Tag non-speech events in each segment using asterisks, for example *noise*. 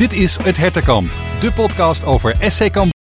Dit is Het Hertenkamp, de podcast over SC Kamp.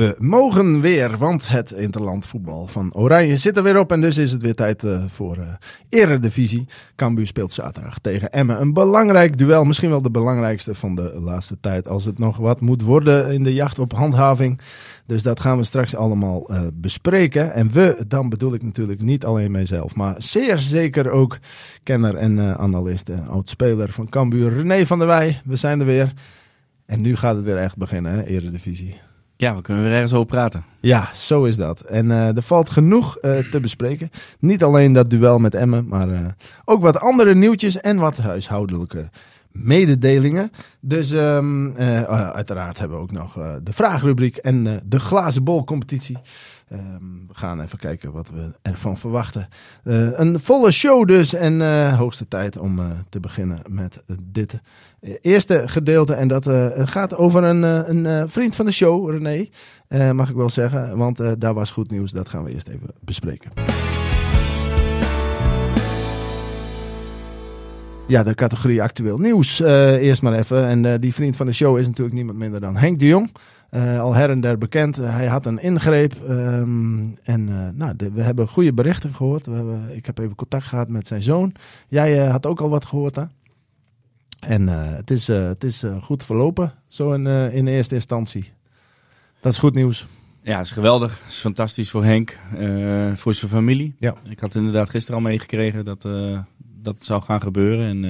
We mogen weer, want het interland voetbal van Oranje zit er weer op. En dus is het weer tijd uh, voor uh, Eredivisie. Cambuur speelt zaterdag tegen Emmen. Een belangrijk duel, misschien wel de belangrijkste van de laatste tijd. Als het nog wat moet worden in de jacht op handhaving. Dus dat gaan we straks allemaal uh, bespreken. En we, dan bedoel ik natuurlijk niet alleen mijzelf. Maar zeer zeker ook kenner en analist en oud-speler van Cambuur, René van der Wij. We zijn er weer. En nu gaat het weer echt beginnen, hè, Eredivisie. Ja, we kunnen weer ergens over praten. Ja, zo is dat. En uh, er valt genoeg uh, te bespreken. Niet alleen dat duel met Emmen, maar uh, ook wat andere nieuwtjes en wat huishoudelijke mededelingen. Dus um, uiteraard hebben we ook nog de vraagrubriek en de glazen bol competitie. Um, we gaan even kijken wat we ervan verwachten. Uh, een volle show dus en uh, hoogste tijd om uh, te beginnen met dit eerste gedeelte. En dat gaat over een, een vriend van de show, René, mag ik wel zeggen. Want daar was goed nieuws, dat gaan we eerst even bespreken. Ja, de categorie actueel nieuws. eerst maar even. En die vriend van de show is natuurlijk niemand minder dan Henk de Jong. Uh, al her en der bekend. Uh, hij had een ingreep. Um, en uh, nou, de, we hebben goede berichten gehoord. We hebben, ik heb even contact gehad met zijn zoon. Jij had ook al wat gehoord, hè? En het is, het is goed verlopen, zo in, in eerste instantie. Dat is goed nieuws. Ja, het is geweldig. Het is fantastisch voor Henk, voor zijn familie. Ja. Ik had inderdaad gisteren al meegekregen dat, dat het zou gaan gebeuren. En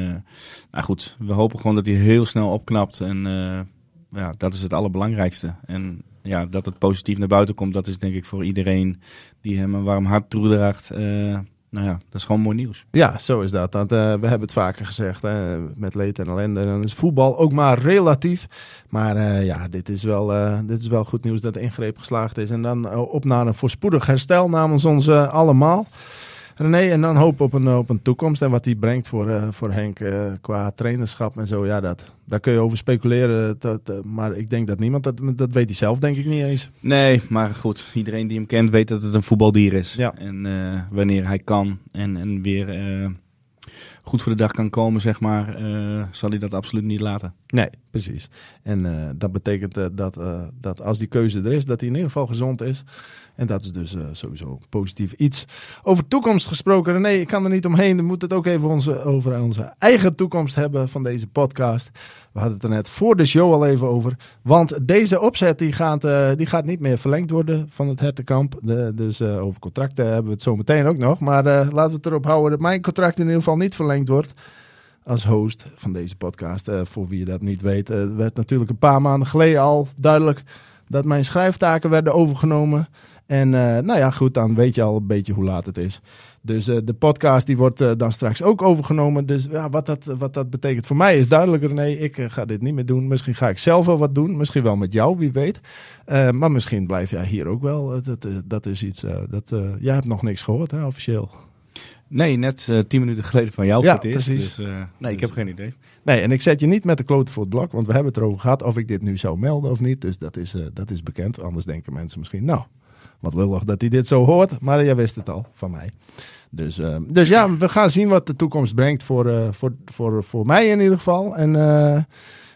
nou goed, we hopen gewoon dat hij heel snel opknapt en ja, dat is het allerbelangrijkste. En ja, dat het positief naar buiten komt, dat is denk ik voor iedereen die hem een warm hart toedraagt. Uh, nou ja, dat is gewoon mooi nieuws. Ja, zo is dat. dat uh, we hebben het vaker gezegd, hè, met leed en ellende. Dan is voetbal ook maar relatief. Maar uh, ja, dit is, wel, dit is wel goed nieuws dat de ingreep geslaagd is. En dan op naar een voorspoedig herstel namens ons allemaal. René, en dan hoop op een, op een toekomst en wat die brengt voor, uh, voor Henk uh, qua trainerschap en zo. Ja, dat, daar kun je over speculeren. Dat, uh, maar ik denk dat niemand, dat, dat weet hij zelf denk ik niet eens. Nee, maar goed, iedereen die hem kent weet dat het een voetbaldier is. Ja. En wanneer hij kan en, en weer goed voor de dag kan komen, zeg maar, uh, zal hij dat absoluut niet laten. Nee, precies. En uh, dat betekent uh, dat, dat als die keuze er is, dat hij in ieder geval gezond is. En dat is dus sowieso positief iets. Over toekomst gesproken, nee, ik kan er niet omheen. We moeten het ook even onze, over onze eigen toekomst hebben van deze podcast. We hadden het er net voor de show al even over. Want deze opzet die gaat, uh, die gaat niet meer verlengd worden van het hertenkamp. De, dus uh, over contracten hebben we het zo meteen ook nog. Maar uh, laten we het erop houden dat mijn contract in ieder geval niet verlengd wordt. Als host van deze podcast. voor wie dat niet weet, werd natuurlijk een paar maanden geleden al duidelijk dat mijn schrijftaken werden overgenomen. En nou ja, goed, dan weet je al een beetje hoe laat het is. Dus uh, de podcast die wordt uh, dan straks ook overgenomen. Dus ja, wat, dat, wat dat betekent voor mij is duidelijker. Nee, ik uh, ga dit niet meer doen. Misschien ga ik zelf wel wat doen. Misschien wel met jou, wie weet. maar misschien blijf jij hier ook wel. dat, dat is iets. dat, jij hebt nog niks gehoord, hè, officieel. Nee, net tien minuten geleden van jou. Ja, het precies. Dus, nee, ik heb geen idee. Nee, en ik zet je niet met de klote voor het blok. Want we hebben het erover gehad of ik dit nu zou melden of niet. Dus dat is, dat is bekend. Anders denken mensen misschien, nou, wat lullig dat hij dit zo hoort. Maar jij wist het al van mij. Dus, uh, dus ja, we gaan zien wat de toekomst brengt voor, uh, voor, voor, voor mij in ieder geval. En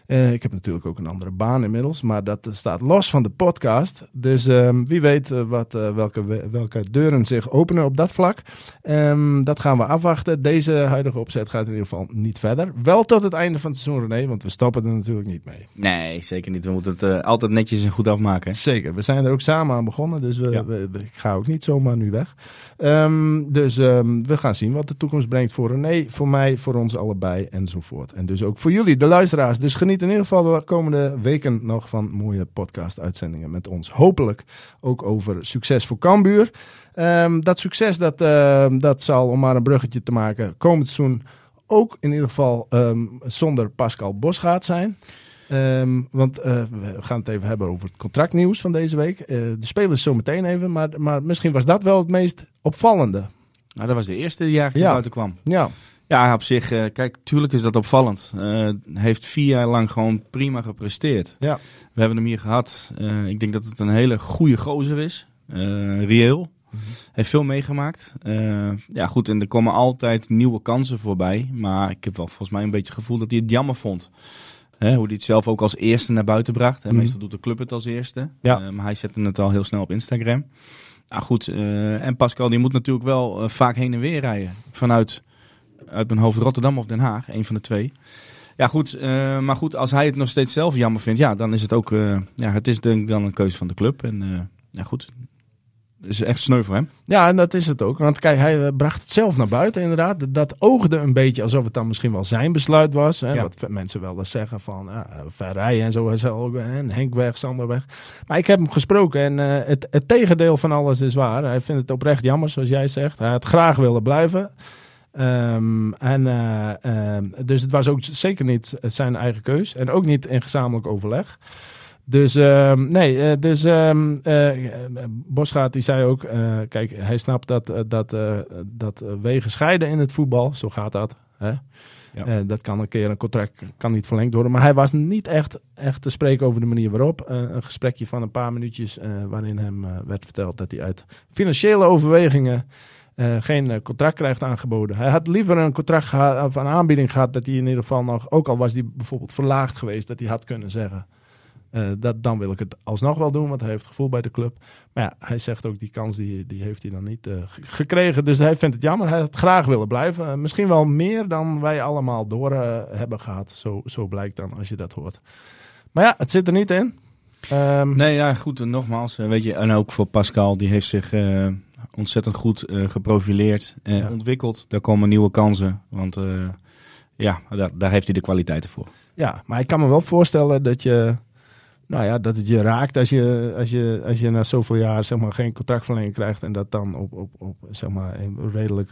uh, uh, ik heb natuurlijk ook een andere baan inmiddels, maar dat staat los van de podcast. Dus um, wie weet uh, wat, uh, welke, welke deuren zich openen op dat vlak. Um, dat gaan we afwachten. Deze huidige opzet gaat in ieder geval niet verder. Wel tot het einde van het seizoen, René, want we stoppen er natuurlijk niet mee. Nee, zeker niet. We moeten het altijd netjes en goed afmaken. Hè? Zeker. We zijn er ook samen aan begonnen, dus we, ja. we, ik ga ook niet zomaar nu weg. Um, dus we gaan zien wat de toekomst brengt voor René, voor mij, voor ons allebei enzovoort. En dus ook voor jullie, de luisteraars. Dus geniet in ieder geval de komende weken nog van mooie podcast-uitzendingen met ons. Hopelijk ook over succes voor Cambuur. Um, dat succes dat, uh, dat zal, om maar een bruggetje te maken, komend seizoen ook in ieder geval um, zonder Pascal Bosgaard zijn. Um, want uh, we gaan het even hebben over het contractnieuws van deze week. Uh, de spelers zo meteen even, maar, maar misschien was dat wel het meest opvallende. Nou, dat was de eerste die eigenlijk ja. buiten kwam. Ja. Ja, op zich, eh, kijk, tuurlijk is dat opvallend. Eh heeft vier jaar lang gewoon prima gepresteerd. Ja. We hebben hem hier gehad. Eh, ik denk dat het een hele goede gozer is. Reëel. Heeft veel meegemaakt. Ja, goed, en er komen altijd nieuwe kansen voorbij. Maar ik heb wel volgens mij een beetje het gevoel dat hij het jammer vond. Hè, hoe hij het zelf ook als eerste naar buiten bracht. Hè, Mhm. Meestal doet de club het als eerste. Ja. Maar hij zette het al heel snel op Instagram. Nou goed, en Pascal die moet natuurlijk wel vaak heen en weer rijden. Vanuit uit mijn hoofd Rotterdam of Den Haag, een van de twee. Ja goed, eh, maar goed, als hij het nog steeds zelf jammer vindt, ja, dan is het ook, eh, ja, het is denk ik dan een keuze van de club. En eh, ja goed, het is echt sneu voor hem. Ja, en dat is het ook. Want kijk, hij bracht het zelf naar buiten inderdaad. Dat, oogde een beetje alsof het dan misschien wel zijn besluit was. Hè? Ja. Wat mensen wel eens zeggen van ja, ver rijden en zo. En Henk weg, Sander weg. Maar ik heb hem gesproken en het, het tegendeel van alles is waar. Hij vindt het oprecht jammer, zoals jij zegt. Hij had graag willen blijven. Ehm, en, eh, ehm, dus het was ook zeker niet zijn eigen keus. En ook niet in gezamenlijk overleg. Dus ehm, nee, eh, dus Bosgaard die zei ook, kijk, hij snapt dat, dat, dat wegen scheiden in het voetbal, zo gaat dat. Hè? Ja. Dat kan een keer, een contract kan niet verlengd worden. Maar hij was niet echt, echt te spreken over de manier waarop. Een gesprekje van een paar minuutjes waarin hem werd verteld dat hij uit financiële overwegingen eh, geen eh, contract krijgt aangeboden. Hij had liever een contract gehad, of een aanbieding gehad dat hij in ieder geval nog, ook al was die bijvoorbeeld verlaagd geweest, dat hij had kunnen zeggen. eh, dat, dan wil ik het alsnog wel doen, want hij heeft gevoel bij de club. Maar ja, hij zegt ook die kans die, die heeft hij dan niet ge- gekregen. Dus hij vindt het jammer. Hij had graag willen blijven. Misschien wel meer dan wij allemaal door hebben gehad. Zo, zo blijkt dan als je dat hoort. Maar ja, het zit er niet in. Ehm, Nee, ja, goed, nogmaals, weet je, en ook voor Pascal, die heeft zich ontzettend goed eh, geprofileerd en Ja. ontwikkeld. Daar komen nieuwe kansen, want eh, ja, daar, daar heeft hij de kwaliteiten voor. Ja, maar ik kan me wel voorstellen dat je. Nou ja, dat het je raakt als je, als je, als je na zoveel jaar zeg maar, geen contractverlenging krijgt. En dat dan op, op, op zeg maar, een redelijk,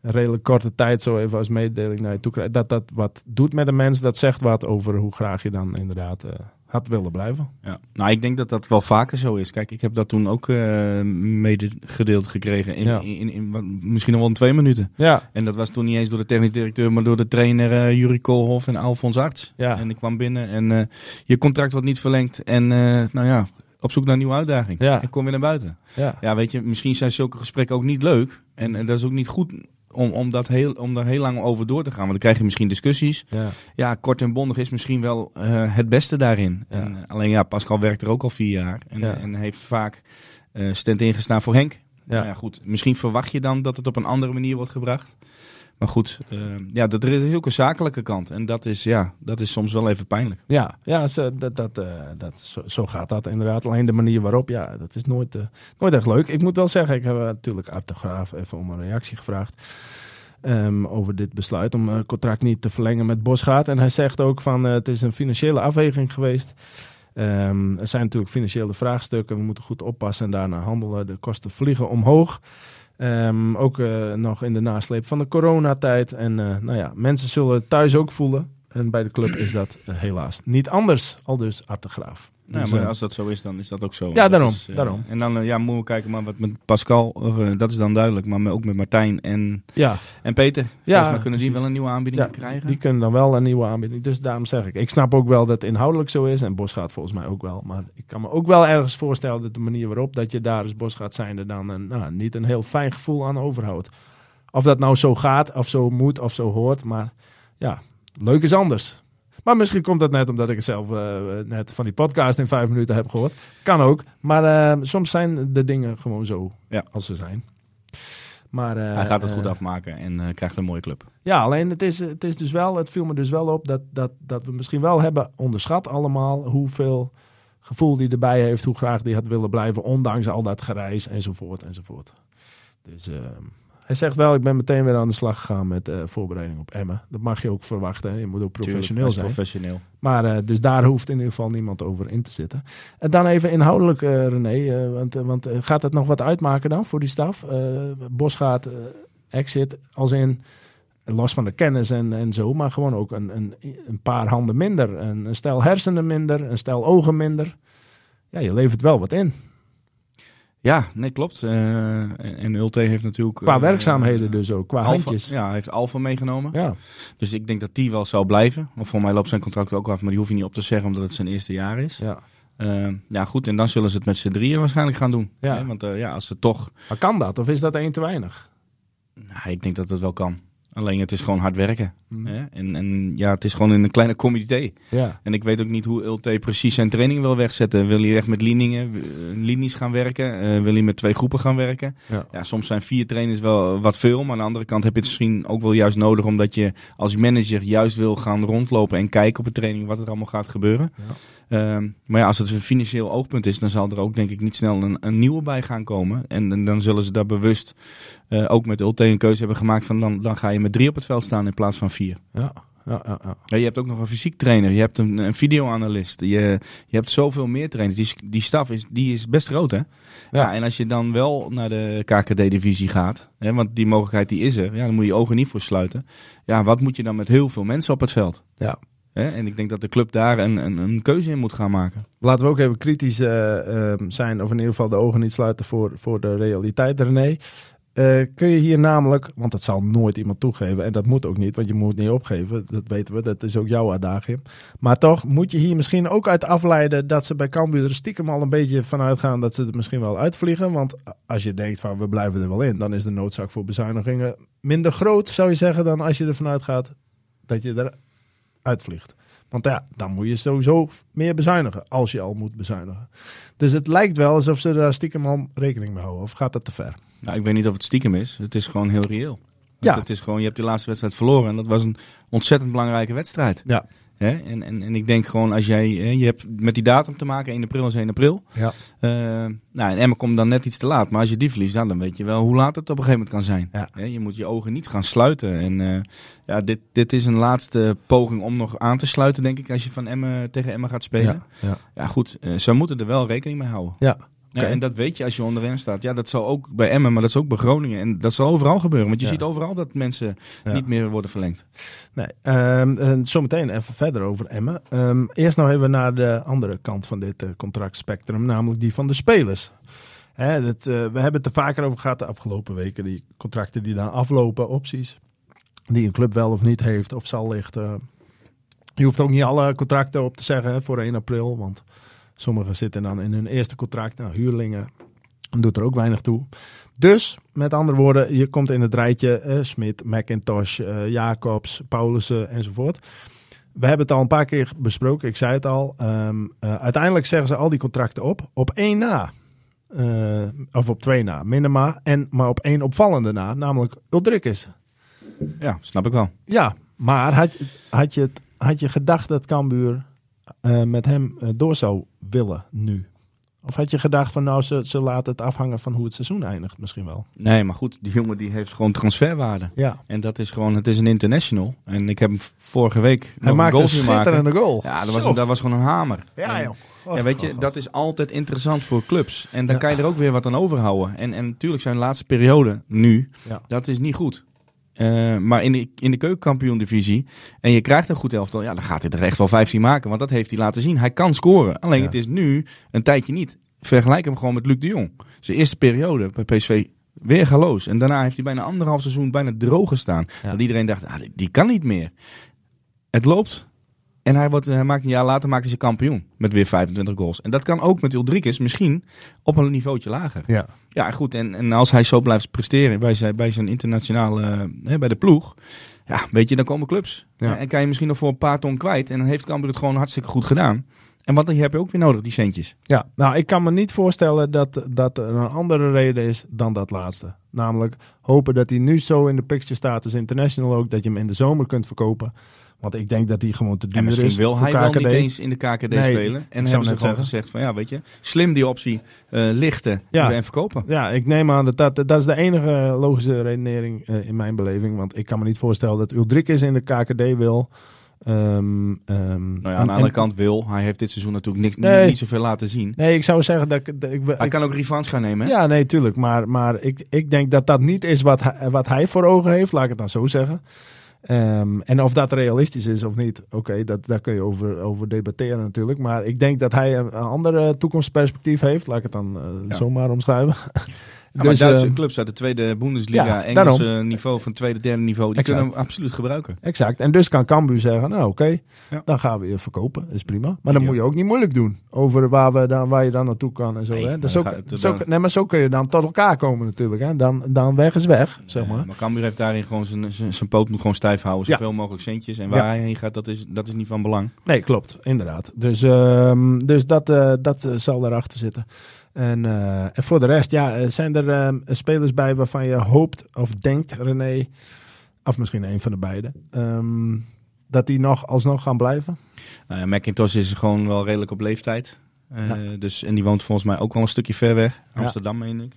een redelijk korte tijd zo even als mededeling naar je toe krijgt. Dat dat wat doet met een mens, dat zegt wat over hoe graag je dan inderdaad eh, had willen blijven. Ja. Nou, ik denk dat dat wel vaker zo is. Kijk, ik heb dat toen ook eh medegedeeld gekregen in, Ja. in, in, misschien nog wel in twee minuten. Ja, En dat was toen niet eens door de technisch directeur, maar door de trainer eh Jurie Koolhof en Alfons Arts. Ja. En ik kwam binnen en eh, je contract wordt niet verlengd. En nou ja, op zoek naar een nieuwe uitdaging. Ja. Ik kom weer naar buiten. ja, Ja, weet je, misschien zijn zulke gesprekken ook niet leuk. En, en dat is ook niet goed om, om, dat heel, om daar heel lang over door te gaan. Want dan krijg je misschien discussies. ja. Ja, kort en bondig is misschien wel eh, het beste daarin. Ja. En, eh, alleen ja, Pascal werkt er ook al vier jaar. En, Ja. en heeft vaak eh stand ingestaan voor Henk. Ja. Nou ja, goed. Misschien verwacht je dan dat het op een andere manier wordt gebracht. Maar goed, eh, ja, dat, er is ook een zakelijke kant. En dat is, ja, dat is soms wel even pijnlijk. Ja, ja zo, dat, dat, eh, dat, zo, gaat dat inderdaad. Alleen de manier waarop, ja, dat is nooit, eh, nooit echt leuk. Ik moet wel zeggen, ik heb eh, natuurlijk Art de Graaf even om een reactie gevraagd. ehm, over dit besluit om het contract niet te verlengen met Bosgaard. En hij zegt ook van het is een financiële afweging geweest. Ehm, er zijn natuurlijk financiële vraagstukken. We moeten goed oppassen en daarna handelen. De kosten vliegen omhoog. Ehm, ook eh, nog in de nasleep van de coronatijd. En eh, nou ja, mensen zullen het thuis ook voelen. En bij de club is dat eh, helaas niet anders. Al dus Ja, Dus, maar eh, als dat zo is, dan is dat ook zo. Ja, daarom, is, eh, daarom. En dan eh, ja, moeten we kijken maar wat met Pascal, of, dat is dan duidelijk. Maar ook met Martijn en, ja, en Peter. Ja, maar kunnen die wel een nieuwe aanbieding ja krijgen? die kunnen dan wel een nieuwe aanbieding. Dus daarom zeg ik, ik snap ook wel dat het inhoudelijk zo is. En Bos gaat volgens mij ook wel. Maar ik kan me ook wel ergens voorstellen dat de manier waarop dat je daar als Bos gaat zijn er dan een, nou, niet een heel fijn gevoel aan overhoudt. Of dat nou zo gaat, of zo moet, of zo hoort. Maar ja, leuk is anders. Maar misschien komt dat net omdat ik het zelf eh, net van die podcast in vijf minuten heb gehoord. Kan ook. Maar eh, soms zijn de dingen gewoon zo Ja. als ze zijn. Maar, eh, Hij gaat het goed afmaken en krijgt een mooie club. ja, alleen het is, het is dus wel, het viel me dus wel op dat, dat, dat we misschien wel hebben onderschat allemaal hoeveel gevoel die erbij heeft, hoe graag die had willen blijven, ondanks al dat gereis enzovoort enzovoort. Dus eh, hij zegt wel, ik ben meteen weer aan de slag gegaan met eh, voorbereiding op Emmen. Dat mag je ook verwachten, hè. je moet ook professioneel Tuurlijk, zijn. Professioneel. Maar eh, dus daar hoeft in ieder geval niemand over in te zitten. En dan even inhoudelijk, eh, René, want, want gaat het nog wat uitmaken dan voor die staf? Bos gaat exit als in los van de kennis en, en zo, maar gewoon ook een, een, een paar handen minder, een, een stel hersenen minder, een stel ogen minder. Ja, je levert wel wat in. Ja, nee, klopt. Eh, en, en Ulte heeft natuurlijk... Qua eh, werkzaamheden dus ook, qua handjes. Ja, hij heeft Alfa meegenomen. Ja. Dus ik denk dat die wel zal blijven. Want voor mij loopt zijn contract ook af, maar die hoef je niet op te zeggen omdat het zijn eerste jaar is. ja. Eh, ja, goed. En dan zullen ze het met z'n drieën waarschijnlijk gaan doen. Ja. Hè, Want eh, ja, als ze toch... Maar kan dat? Of is dat één te weinig? Nou, ik denk dat het wel kan. Alleen het is gewoon hard werken. Mhm. Hè? En, en ja, het is gewoon in een kleine comité. Ja. En ik weet ook niet hoe Ulte precies zijn training wil wegzetten. Wil hij echt met eh, linies gaan werken? Eh, wil hij met twee groepen gaan werken? Ja. Ja, soms zijn vier trainers wel wat veel. Maar aan de andere kant heb je het misschien ook wel juist nodig. Omdat je als manager juist wil gaan rondlopen en kijken op de training wat er allemaal gaat gebeuren. Ja. Ehm, maar ja, als het een financieel oogpunt is, dan zal er ook denk ik niet snel een, een nieuwe bij gaan komen. En, en dan zullen ze daar bewust eh, ook met Ulte een keuze hebben gemaakt van dan, dan ga je met drie op het veld staan in plaats van vier. Ja. Ja, ja, ja. Ja, je hebt ook nog een fysiek trainer, je hebt een, een videoanalist, je, je hebt zoveel meer trainers. Die, die staf is, die is best groot, hè? Ja. en als je dan wel naar de KKD-divisie gaat, hè, want die mogelijkheid die is er, ja, dan moet je je ogen niet voor sluiten. Ja, wat moet je dan met heel veel mensen op het veld? Ja. Hè? En ik denk dat de club daar een, een, een keuze in moet gaan maken. Laten we ook even kritisch eh, ehm, zijn, of in ieder geval de ogen niet sluiten voor, voor de realiteit, René. Eh, kun je hier namelijk, want dat zal nooit iemand toegeven, en dat moet ook niet, want je moet het niet opgeven, dat weten we, dat is ook jouw uitdaging. Maar toch moet je hier misschien ook uit afleiden dat ze bij Cambuur er stiekem al een beetje vanuit gaan dat ze er misschien wel uitvliegen. Want als je denkt van we blijven er wel in, dan is de noodzaak voor bezuinigingen minder groot, zou je zeggen, dan als je ervan uitgaat dat je er uitvliegt. Want ja, dan moet je sowieso meer bezuinigen, als je al moet bezuinigen. Dus het lijkt wel alsof ze daar stiekem al rekening mee houden. Of gaat dat te ver? Nou, ik weet niet of het stiekem is, het is gewoon heel reëel. Ja. Want Het is gewoon, je hebt die laatste wedstrijd verloren en dat was een ontzettend belangrijke wedstrijd. Ja. Hè? En, en, en ik denk gewoon, als jij, hè, je hebt met die datum te maken, 1 april is 1 april. Ja. Eh, nou, en Emma komt dan net iets te laat. Maar als je die verliest, ja, dan weet je wel hoe laat het op een gegeven moment kan zijn. Ja. Hè, je moet je ogen niet gaan sluiten. En eh, ja, dit, dit is een laatste poging om nog aan te sluiten, denk ik, als je van Emma tegen Emma gaat spelen. Ja. Ja, Ja. goed, eh, ze moeten er wel rekening mee houden. ja. Ja, en dat weet je als je onderin staat. Ja, dat zal ook bij Emmen, maar dat is ook bij Groningen. En dat zal overal gebeuren. Want je Ja. ziet overal dat mensen Ja. niet meer worden verlengd. Nee, ehm, en zometeen even verder over Emmen. Ehm, eerst nog even naar de andere kant van dit eh, contractspectrum, namelijk die van de spelers. Hè, dat, eh, we hebben het er vaker over gehad de afgelopen weken. Die contracten die dan aflopen, opties. Die een club wel of niet heeft of zal lichten. Je hoeft ook niet alle contracten op te zeggen hè, voor 1 april. Want sommigen zitten dan in hun eerste contract. Nou, huurlingen doet er ook weinig toe. Dus, met andere woorden, je komt in het rijtje eh, Smit, McIntosh, eh, Jacobs, Paulussen enzovoort. We hebben het al een paar keer besproken, ik zei het al. Ehm, eh, uiteindelijk zeggen ze al die contracten op, op één na. Of op twee na, Minima. En, maar op één opvallende na, namelijk Ulrikes. Ja, snap ik wel. Ja, maar had, had, je, had je gedacht dat Cambuur eh, met hem eh, door zou willen nu? Of had je gedacht van nou, ze, ze laten het afhangen van hoe het seizoen eindigt misschien wel? Nee, maar goed, die jongen die heeft gewoon transferwaarde. Ja, En dat is gewoon, het is een international. En ik heb hem vorige week hij een maakte een maken. schitterende goal. Ja, dat was, een, dat was gewoon een hamer. Ja, En- joh. Ja, weet je, dat is altijd interessant voor clubs. En dan Ja. kan je er ook weer wat aan overhouden. En, en natuurlijk zijn laatste periode nu, Ja. dat is niet goed. Eh, maar in de, in de keukenkampioen-divisie en je krijgt een goed elftal, ja, dan gaat hij er echt wel 15 maken. Want dat heeft hij laten zien. Hij kan scoren. Alleen Ja. het is nu een tijdje niet. Vergelijk hem gewoon met Luc de Jong. Zijn eerste periode bij PSV weer galoos. En daarna heeft hij bijna anderhalf seizoen bijna droog gestaan. Ja. Dat iedereen dacht, ah, die kan niet meer. Het loopt. En hij, wordt, hij maakt een jaar later maakt hij zijn kampioen. Met weer 25 goals. En dat kan ook met Uldrikis misschien op een niveautje lager. Ja, Ja, goed. En, en als hij zo blijft presteren bij zijn, bij zijn internationale, eh, hè, bij de ploeg. Ja, weet je, dan komen clubs. Ja. En kan je misschien nog voor een paar ton kwijt. En dan heeft Cambuur het gewoon hartstikke goed gedaan. En wat heb je ook weer nodig, die centjes. ja, nou ik kan me niet voorstellen dat, dat er een andere reden is dan dat laatste. Namelijk hopen dat hij nu zo in de picture staat als international ook, dat je hem in de zomer kunt verkopen. Want ik denk dat hij gewoon te duur En misschien is wil hij wel niet eens in de KKD Nee, spelen. En hebben ze gewoon gezegd van ja, weet je, slim die optie eh, lichten Ja. en verkopen. Ja, ik neem aan dat dat, dat is de enige logische redenering eh, in mijn beleving. Want ik kan me niet voorstellen dat Uldrikis in de KKD wil. Ehm, ehm, Nou ja, en- aan de andere en- kant wil. Hij heeft dit seizoen natuurlijk niks, Nee. niet, zoveel laten zien. Nee, ik zou zeggen dat ik... dat ik, Hij ik- kan ook revanche gaan nemen. hè? ja, nee, tuurlijk. Maar, maar ik, ik denk dat dat niet is wat hij, wat hij voor ogen heeft. Laat ik het dan zo zeggen. Ehm, en of dat realistisch is of niet, oké, dat daar kun je over, over debatteren natuurlijk. Maar ik denk dat hij een, een ander toekomstperspectief heeft. Laat ik het dan uh, Ja. zomaar omschrijven. *laughs* Ja, maar Duitse eh, clubs uit de tweede Bundesliga, ja, Engelse daarom. niveau van tweede, derde niveau, die Exact. kunnen hem absoluut gebruiken. Exact. En dus kan Cambuur zeggen, nou oké, Ja. dan gaan we je verkopen. Dat is prima. Maar dan moet je ook niet moeilijk doen over waar, we dan, waar je dan naartoe kan en zo. Nee, hè? Dus dan zo, gaat het- zo, dan- nee, maar zo kun je dan tot elkaar komen natuurlijk. Hè? Dan, dan weg is weg, zeg maar. Maar Cambuur heeft daarin gewoon zijn, zijn, zijn poot moet gewoon stijf houden, zoveel mogelijk centjes. En waar hij heen gaat, dat is, dat is niet van belang. Nee, klopt. Inderdaad. Dus, ehm, dus dat, eh, dat eh, zal daarachter zitten. En, eh, en voor de rest, ja, eh, zijn er ehm, spelers bij waarvan je hoopt of denkt, René, of misschien een van de beiden, ehm, dat die nog alsnog gaan blijven? Nou ja, McIntosh is gewoon wel redelijk op leeftijd. Eh, Ja. dus, en die woont volgens mij ook wel een stukje ver weg. Ja. Amsterdam, meen ik.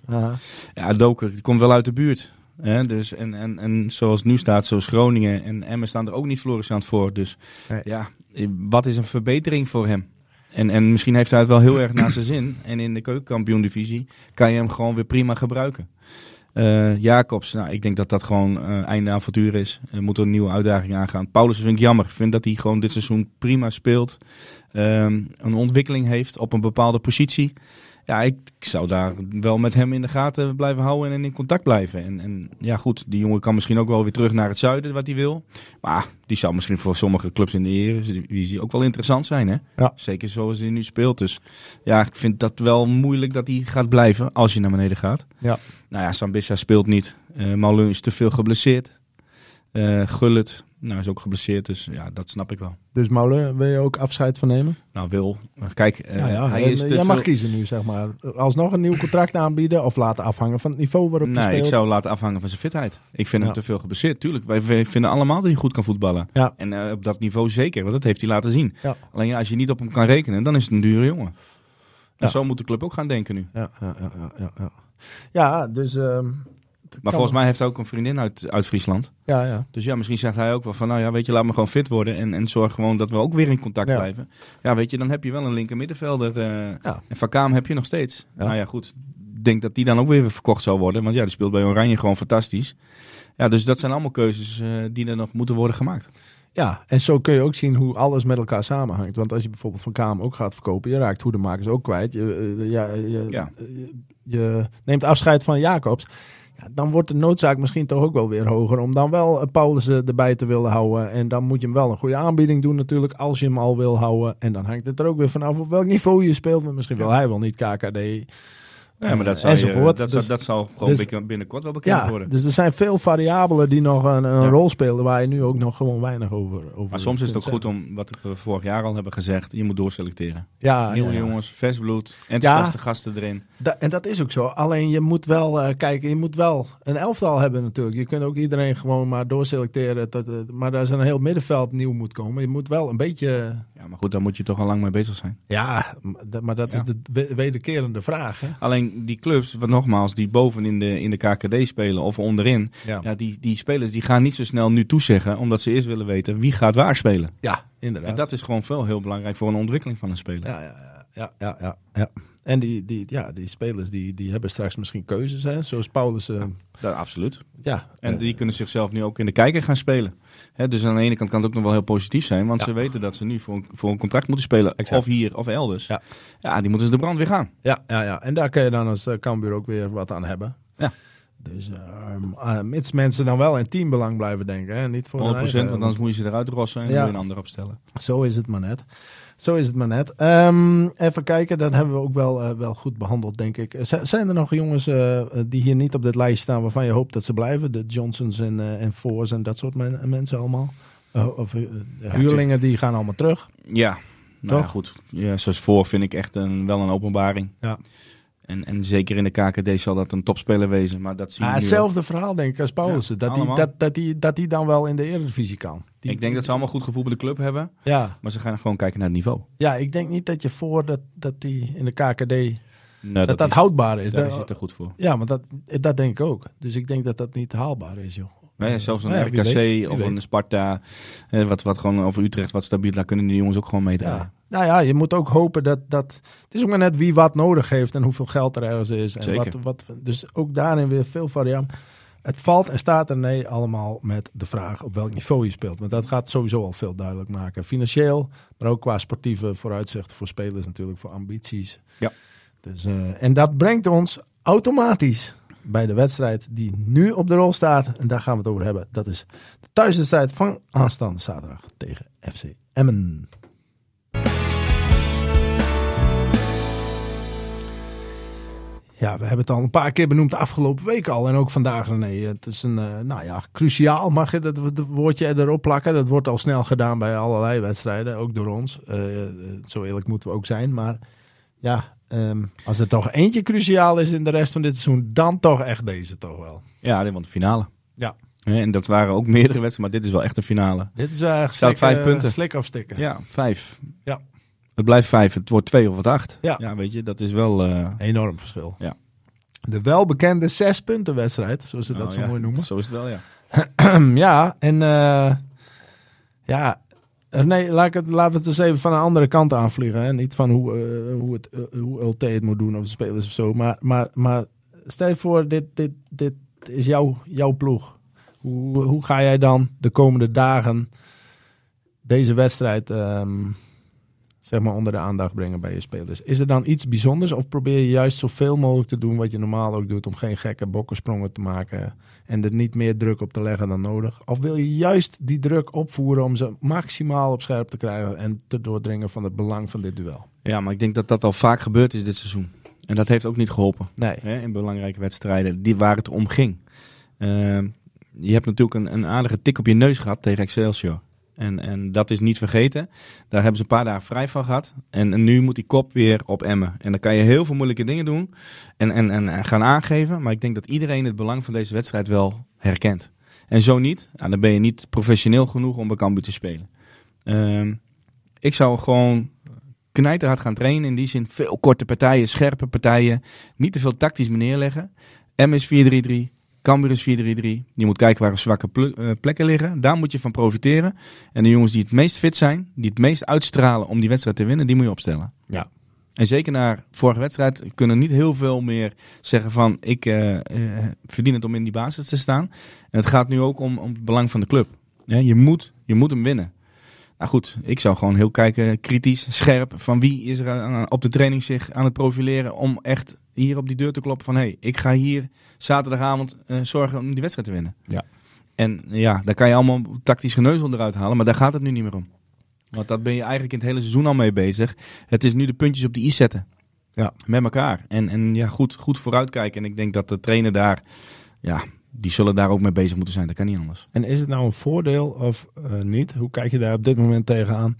Ja, Doker, die komt wel uit de buurt. Hè? Dus, en, en, en zoals het nu staat, zoals Groningen en Emmen staan er ook niet florissant voor. Dus Nee. ja, wat is een verbetering voor hem? En, en misschien heeft hij het wel heel *clears throat* erg naar zijn zin. En in de keukenkampioen-divisie kan je hem gewoon weer prima gebruiken. Eh, Jacobs, nou, ik denk dat dat gewoon eh, einde avontuur is. Er moet een nieuwe uitdaging aangaan. Paulus vind ik jammer. Ik vind dat hij gewoon dit seizoen prima speelt. Ehm, een ontwikkeling heeft op een bepaalde positie. Ja, ik, ik zou daar wel met hem in de gaten blijven houden en in contact blijven. En, en ja, goed, die jongen kan misschien ook wel weer terug naar het zuiden, wat hij wil. Maar die zou misschien voor sommige clubs in de Eredivisie ook wel interessant zijn, hè? Ja. Zeker zoals hij nu speelt. Dus ja, ik vind dat wel moeilijk dat hij gaat blijven als je naar beneden gaat. Ja. Nou ja, Sambissa speelt niet. Eh Malun is te veel geblesseerd. Eh Gullit, nou, is ook geblesseerd. Dus ja, dat snap ik wel. Dus Molen, wil je ook afscheid van nemen? Nou, Wil, kijk, eh, ja, ja, hij en, is eh, te jij mag kiezen nu, zeg maar. Alsnog een nieuw contract aanbieden of laten afhangen van het niveau waarop je Nee, speelt. ik zou laten afhangen van zijn fitheid. Ik vind Ja. hem te veel geblesseerd. Tuurlijk, wij, wij vinden allemaal dat hij goed kan voetballen. Ja. En eh, op dat niveau zeker, want dat heeft hij laten zien. Ja. Alleen als je niet op hem kan rekenen, dan is het een dure jongen. En zo moet de club ook gaan denken nu. Ja, ja, ja, ja, ja, dus... ehm, Maar kan- volgens mij heeft hij ook een vriendin uit, uit Friesland. Ja, ja. Dus ja, misschien zegt hij ook wel van, nou ja, weet je, laat me gewoon fit worden. En, en zorg gewoon dat we ook weer in contact Ja. blijven. Ja, weet je, dan heb je wel een linker middenvelder. eh, Ja. En Van Kaam heb je nog steeds. Nou ja, goed. Ik denk dat die dan ook weer verkocht zou worden. Want ja, die speelt bij Oranje gewoon fantastisch. Ja, dus dat zijn allemaal keuzes eh, die er nog moeten worden gemaakt. Ja, en zo kun je ook zien hoe alles met elkaar samenhangt. Want als je bijvoorbeeld Van Kamer ook gaat verkopen, je raakt hoedemakers ook kwijt. Je, eh, ja, je, Ja. je, je neemt afscheid van Jacobs. Ja, dan wordt de noodzaak misschien toch ook wel weer hoger om dan wel eh, Paulussen erbij te willen houden. En dan moet je hem wel een goede aanbieding doen natuurlijk, als je hem al wil houden. En dan hangt het er ook weer vanaf op welk niveau je speelt. Maar misschien wil hij wel niet KKD. Ja, maar dat je- enzovoort. dat, Dus- dat zal gewoon dus- binnen- binnenkort wel bekend Ja, worden. dus er zijn veel variabelen die nog een, een Ja. rol spelen waar je nu ook nog gewoon weinig over, over Maar soms is het ook goed om, wat we vorig jaar al hebben gezegd, je moet doorselecteren. Ja, Nieuwe ja, jongens, vers bloed, enthousiaste gasten erin. Da- en dat is ook zo. Alleen je moet wel eh, kijken, je moet wel een elftal hebben natuurlijk. Je kunt ook iedereen gewoon maar doorselecteren. Eh, maar daar is een heel middenveld nieuw moet komen. Je moet wel een beetje. Ja, maar goed, daar moet je toch al lang mee bezig zijn. Ja, maar dat is de we- wederkerende vraag. Hè? Alleen die clubs, wat nogmaals, die boven in de, in de KKD spelen of onderin. Ja, Ja, die, die spelers die gaan niet zo snel nu toezeggen, omdat ze eerst willen weten wie gaat waar spelen. ja inderdaad. En dat is gewoon veel heel belangrijk voor een ontwikkeling van een speler. ja, ja, ja, ja, ja, ja, ja. En die, die, ja, die spelers die, die hebben straks misschien keuzes. Hè? Zoals Paulus. eh, Ja, absoluut. ja, En eh, die kunnen zichzelf nu ook in de kijker gaan spelen. Hè, dus aan de ene kant kan het ook nog wel heel positief zijn, want Ja. ze weten dat ze nu voor een, voor een contract moeten spelen. Exact. Of hier of elders. Ja. ja, die moeten ze de brand weer gaan. Ja, ja, ja. En daar kun je dan als uh, Cambuur ook weer wat aan hebben. Ja. Dus eh, eh, mits mensen dan wel in teambelang blijven denken. Hè? Niet voor 100%, hun eigen- want anders moet je ze eruit rossen en Ja. een ander opstellen. Zo is het maar net. Zo is het maar net. Ehm, even kijken, dat hebben we ook wel, eh, wel goed behandeld, denk ik. Z- zijn er nog jongens die hier niet op dit lijst staan waarvan je hoopt dat ze blijven? De Johnsons en, eh en Foors en dat soort men- mensen allemaal? Of de huurlingen die gaan allemaal terug. Ja, nou ja, Toch? goed. Ja, zoals voor vind ik echt een, wel een openbaring. Ja. En, en zeker in de KKD zal dat een topspeler wezen, maar dat zie je Ah, hetzelfde verhaal denk ik als Paulussen. Ja, dat, die, allemaal. dat, dat, die, dat die dan wel in de Eredivisie kan. Die- Ik denk dat ze allemaal goed gevoel bij de club hebben, Ja, maar ze gaan gewoon kijken naar het niveau. ja, ik denk niet dat je voor dat, dat die in de KKD... Nou, dat dat is- houdbaar is. Daar Dat- is het er goed voor. ja, maar dat, dat denk ik ook. Dus ik denk dat dat niet haalbaar is, joh. Nee, zelfs een Nou ja, RKC weet, of weet. een Sparta, eh, wat, wat gewoon over Utrecht wat stabiel, daar kunnen die jongens ook gewoon meedraaien. Ja. Nou ja, je moet ook hopen dat, dat... Het is ook maar net wie wat nodig heeft en hoeveel geld er ergens is. En Zeker. Wat, wat, dus ook daarin weer veel variant. Het valt en staat er nee allemaal met de vraag op welk niveau je speelt. Want dat gaat sowieso al veel duidelijk maken. Financieel, maar ook qua sportieve vooruitzichten voor spelers natuurlijk, voor ambities. Ja. Dus, eh, en dat brengt ons automatisch bij de wedstrijd die nu op de rol staat. En daar gaan we het over hebben. Dat is de thuiswedstrijd van aanstaande zaterdag tegen FC Emmen. Ja, we hebben het al een paar keer benoemd de afgelopen week al. En ook vandaag, René. Het is een, uh, nou ja, cruciaal mag je dat woordje erop plakken. Dat wordt al snel gedaan bij allerlei wedstrijden, ook door ons. Uh, zo eerlijk moeten we ook zijn. Maar ja, um, als er toch eentje cruciaal is in de rest van dit seizoen, dan toch echt deze toch wel. Ja, dit was de finale. Ja. En dat waren ook meerdere wedstrijden, maar dit is wel echt een finale. Dit is uh, slik, vijf punten. slik of stikken. Ja, vijf. Ja. Het blijft vijf, het wordt twee of het acht. Ja. ja weet je, dat is wel... Uh... Enorm verschil. Ja. De welbekende zes punten wedstrijd, zoals ze dat Oh, zo ja. mooi noemen. Zo is het wel, ja. *clears throat* ja, en uh, ja, nee, laat ik het, laten we het eens even van een andere kant aanvliegen. Hè? Niet van hoe, uh, hoe, het, uh, hoe LT het moet doen of de spelers of zo. Maar, maar, maar stel je voor, dit, dit, dit is jouw, jouw ploeg. Hoe, hoe ga jij dan de komende dagen deze wedstrijd um, zeg maar onder de aandacht brengen bij je spelers? Is er dan iets bijzonders of probeer je juist zoveel mogelijk te doen wat je normaal ook doet om geen gekke bokkensprongen te maken en er niet meer druk op te leggen dan nodig? Of wil je juist die druk opvoeren om ze maximaal op scherp te krijgen en te doordringen van het belang van dit duel? Ja, maar ik denk dat dat al vaak gebeurd is dit seizoen. En dat heeft ook niet geholpen. Nee. Hè, in belangrijke wedstrijden die waar het om ging. Uh, je hebt natuurlijk een, een aardige tik op je neus gehad tegen Excelsior. En, en dat is niet vergeten. Daar hebben ze een paar dagen vrij van gehad. En, en, nu moet die kop weer op Emmen. En dan kan je heel veel moeilijke dingen doen en, en, en gaan aangeven. Maar ik denk dat iedereen het belang van deze wedstrijd wel herkent. En zo niet, nou, dan ben je niet professioneel genoeg om bij Cambuur te spelen. Uh, ik zou gewoon knijterhard gaan trainen. In die zin veel korte partijen, scherpe partijen. Niet te veel tactisch neerleggen. M is 4-3-3. Cambuur is 4-3-3. Je moet kijken waar er zwakke uh, plekken liggen. Daar moet je van profiteren. En de jongens die het meest fit zijn, die het meest uitstralen om die wedstrijd te winnen, die moet je opstellen. Ja. En zeker na vorige wedstrijd kunnen niet heel veel meer zeggen van ik uh, uh, verdien het om in die basis te staan. En het gaat nu ook om, om het belang van de club. Ja, je, moet, je moet hem winnen. Nou goed, ik zou gewoon heel kijken, kritisch, scherp, van wie is er aan, op de training zich aan het profileren om echt hier op die deur te kloppen van hé, hey, ik ga hier zaterdagavond uh, zorgen om die wedstrijd te winnen. Ja. En ja, daar kan je allemaal tactisch geneuzel eruit halen, maar daar gaat het nu niet meer om. Want dat ben je eigenlijk in het hele seizoen al mee bezig. Het is nu de puntjes op de i zetten. Ja. Met elkaar. En, en ja, goed, goed vooruitkijken. En ik denk dat de trainer daar, ja, die zullen daar ook mee bezig moeten zijn. Dat kan niet anders. En is het nou een voordeel of uh, niet? Hoe kijk je daar op dit moment tegenaan?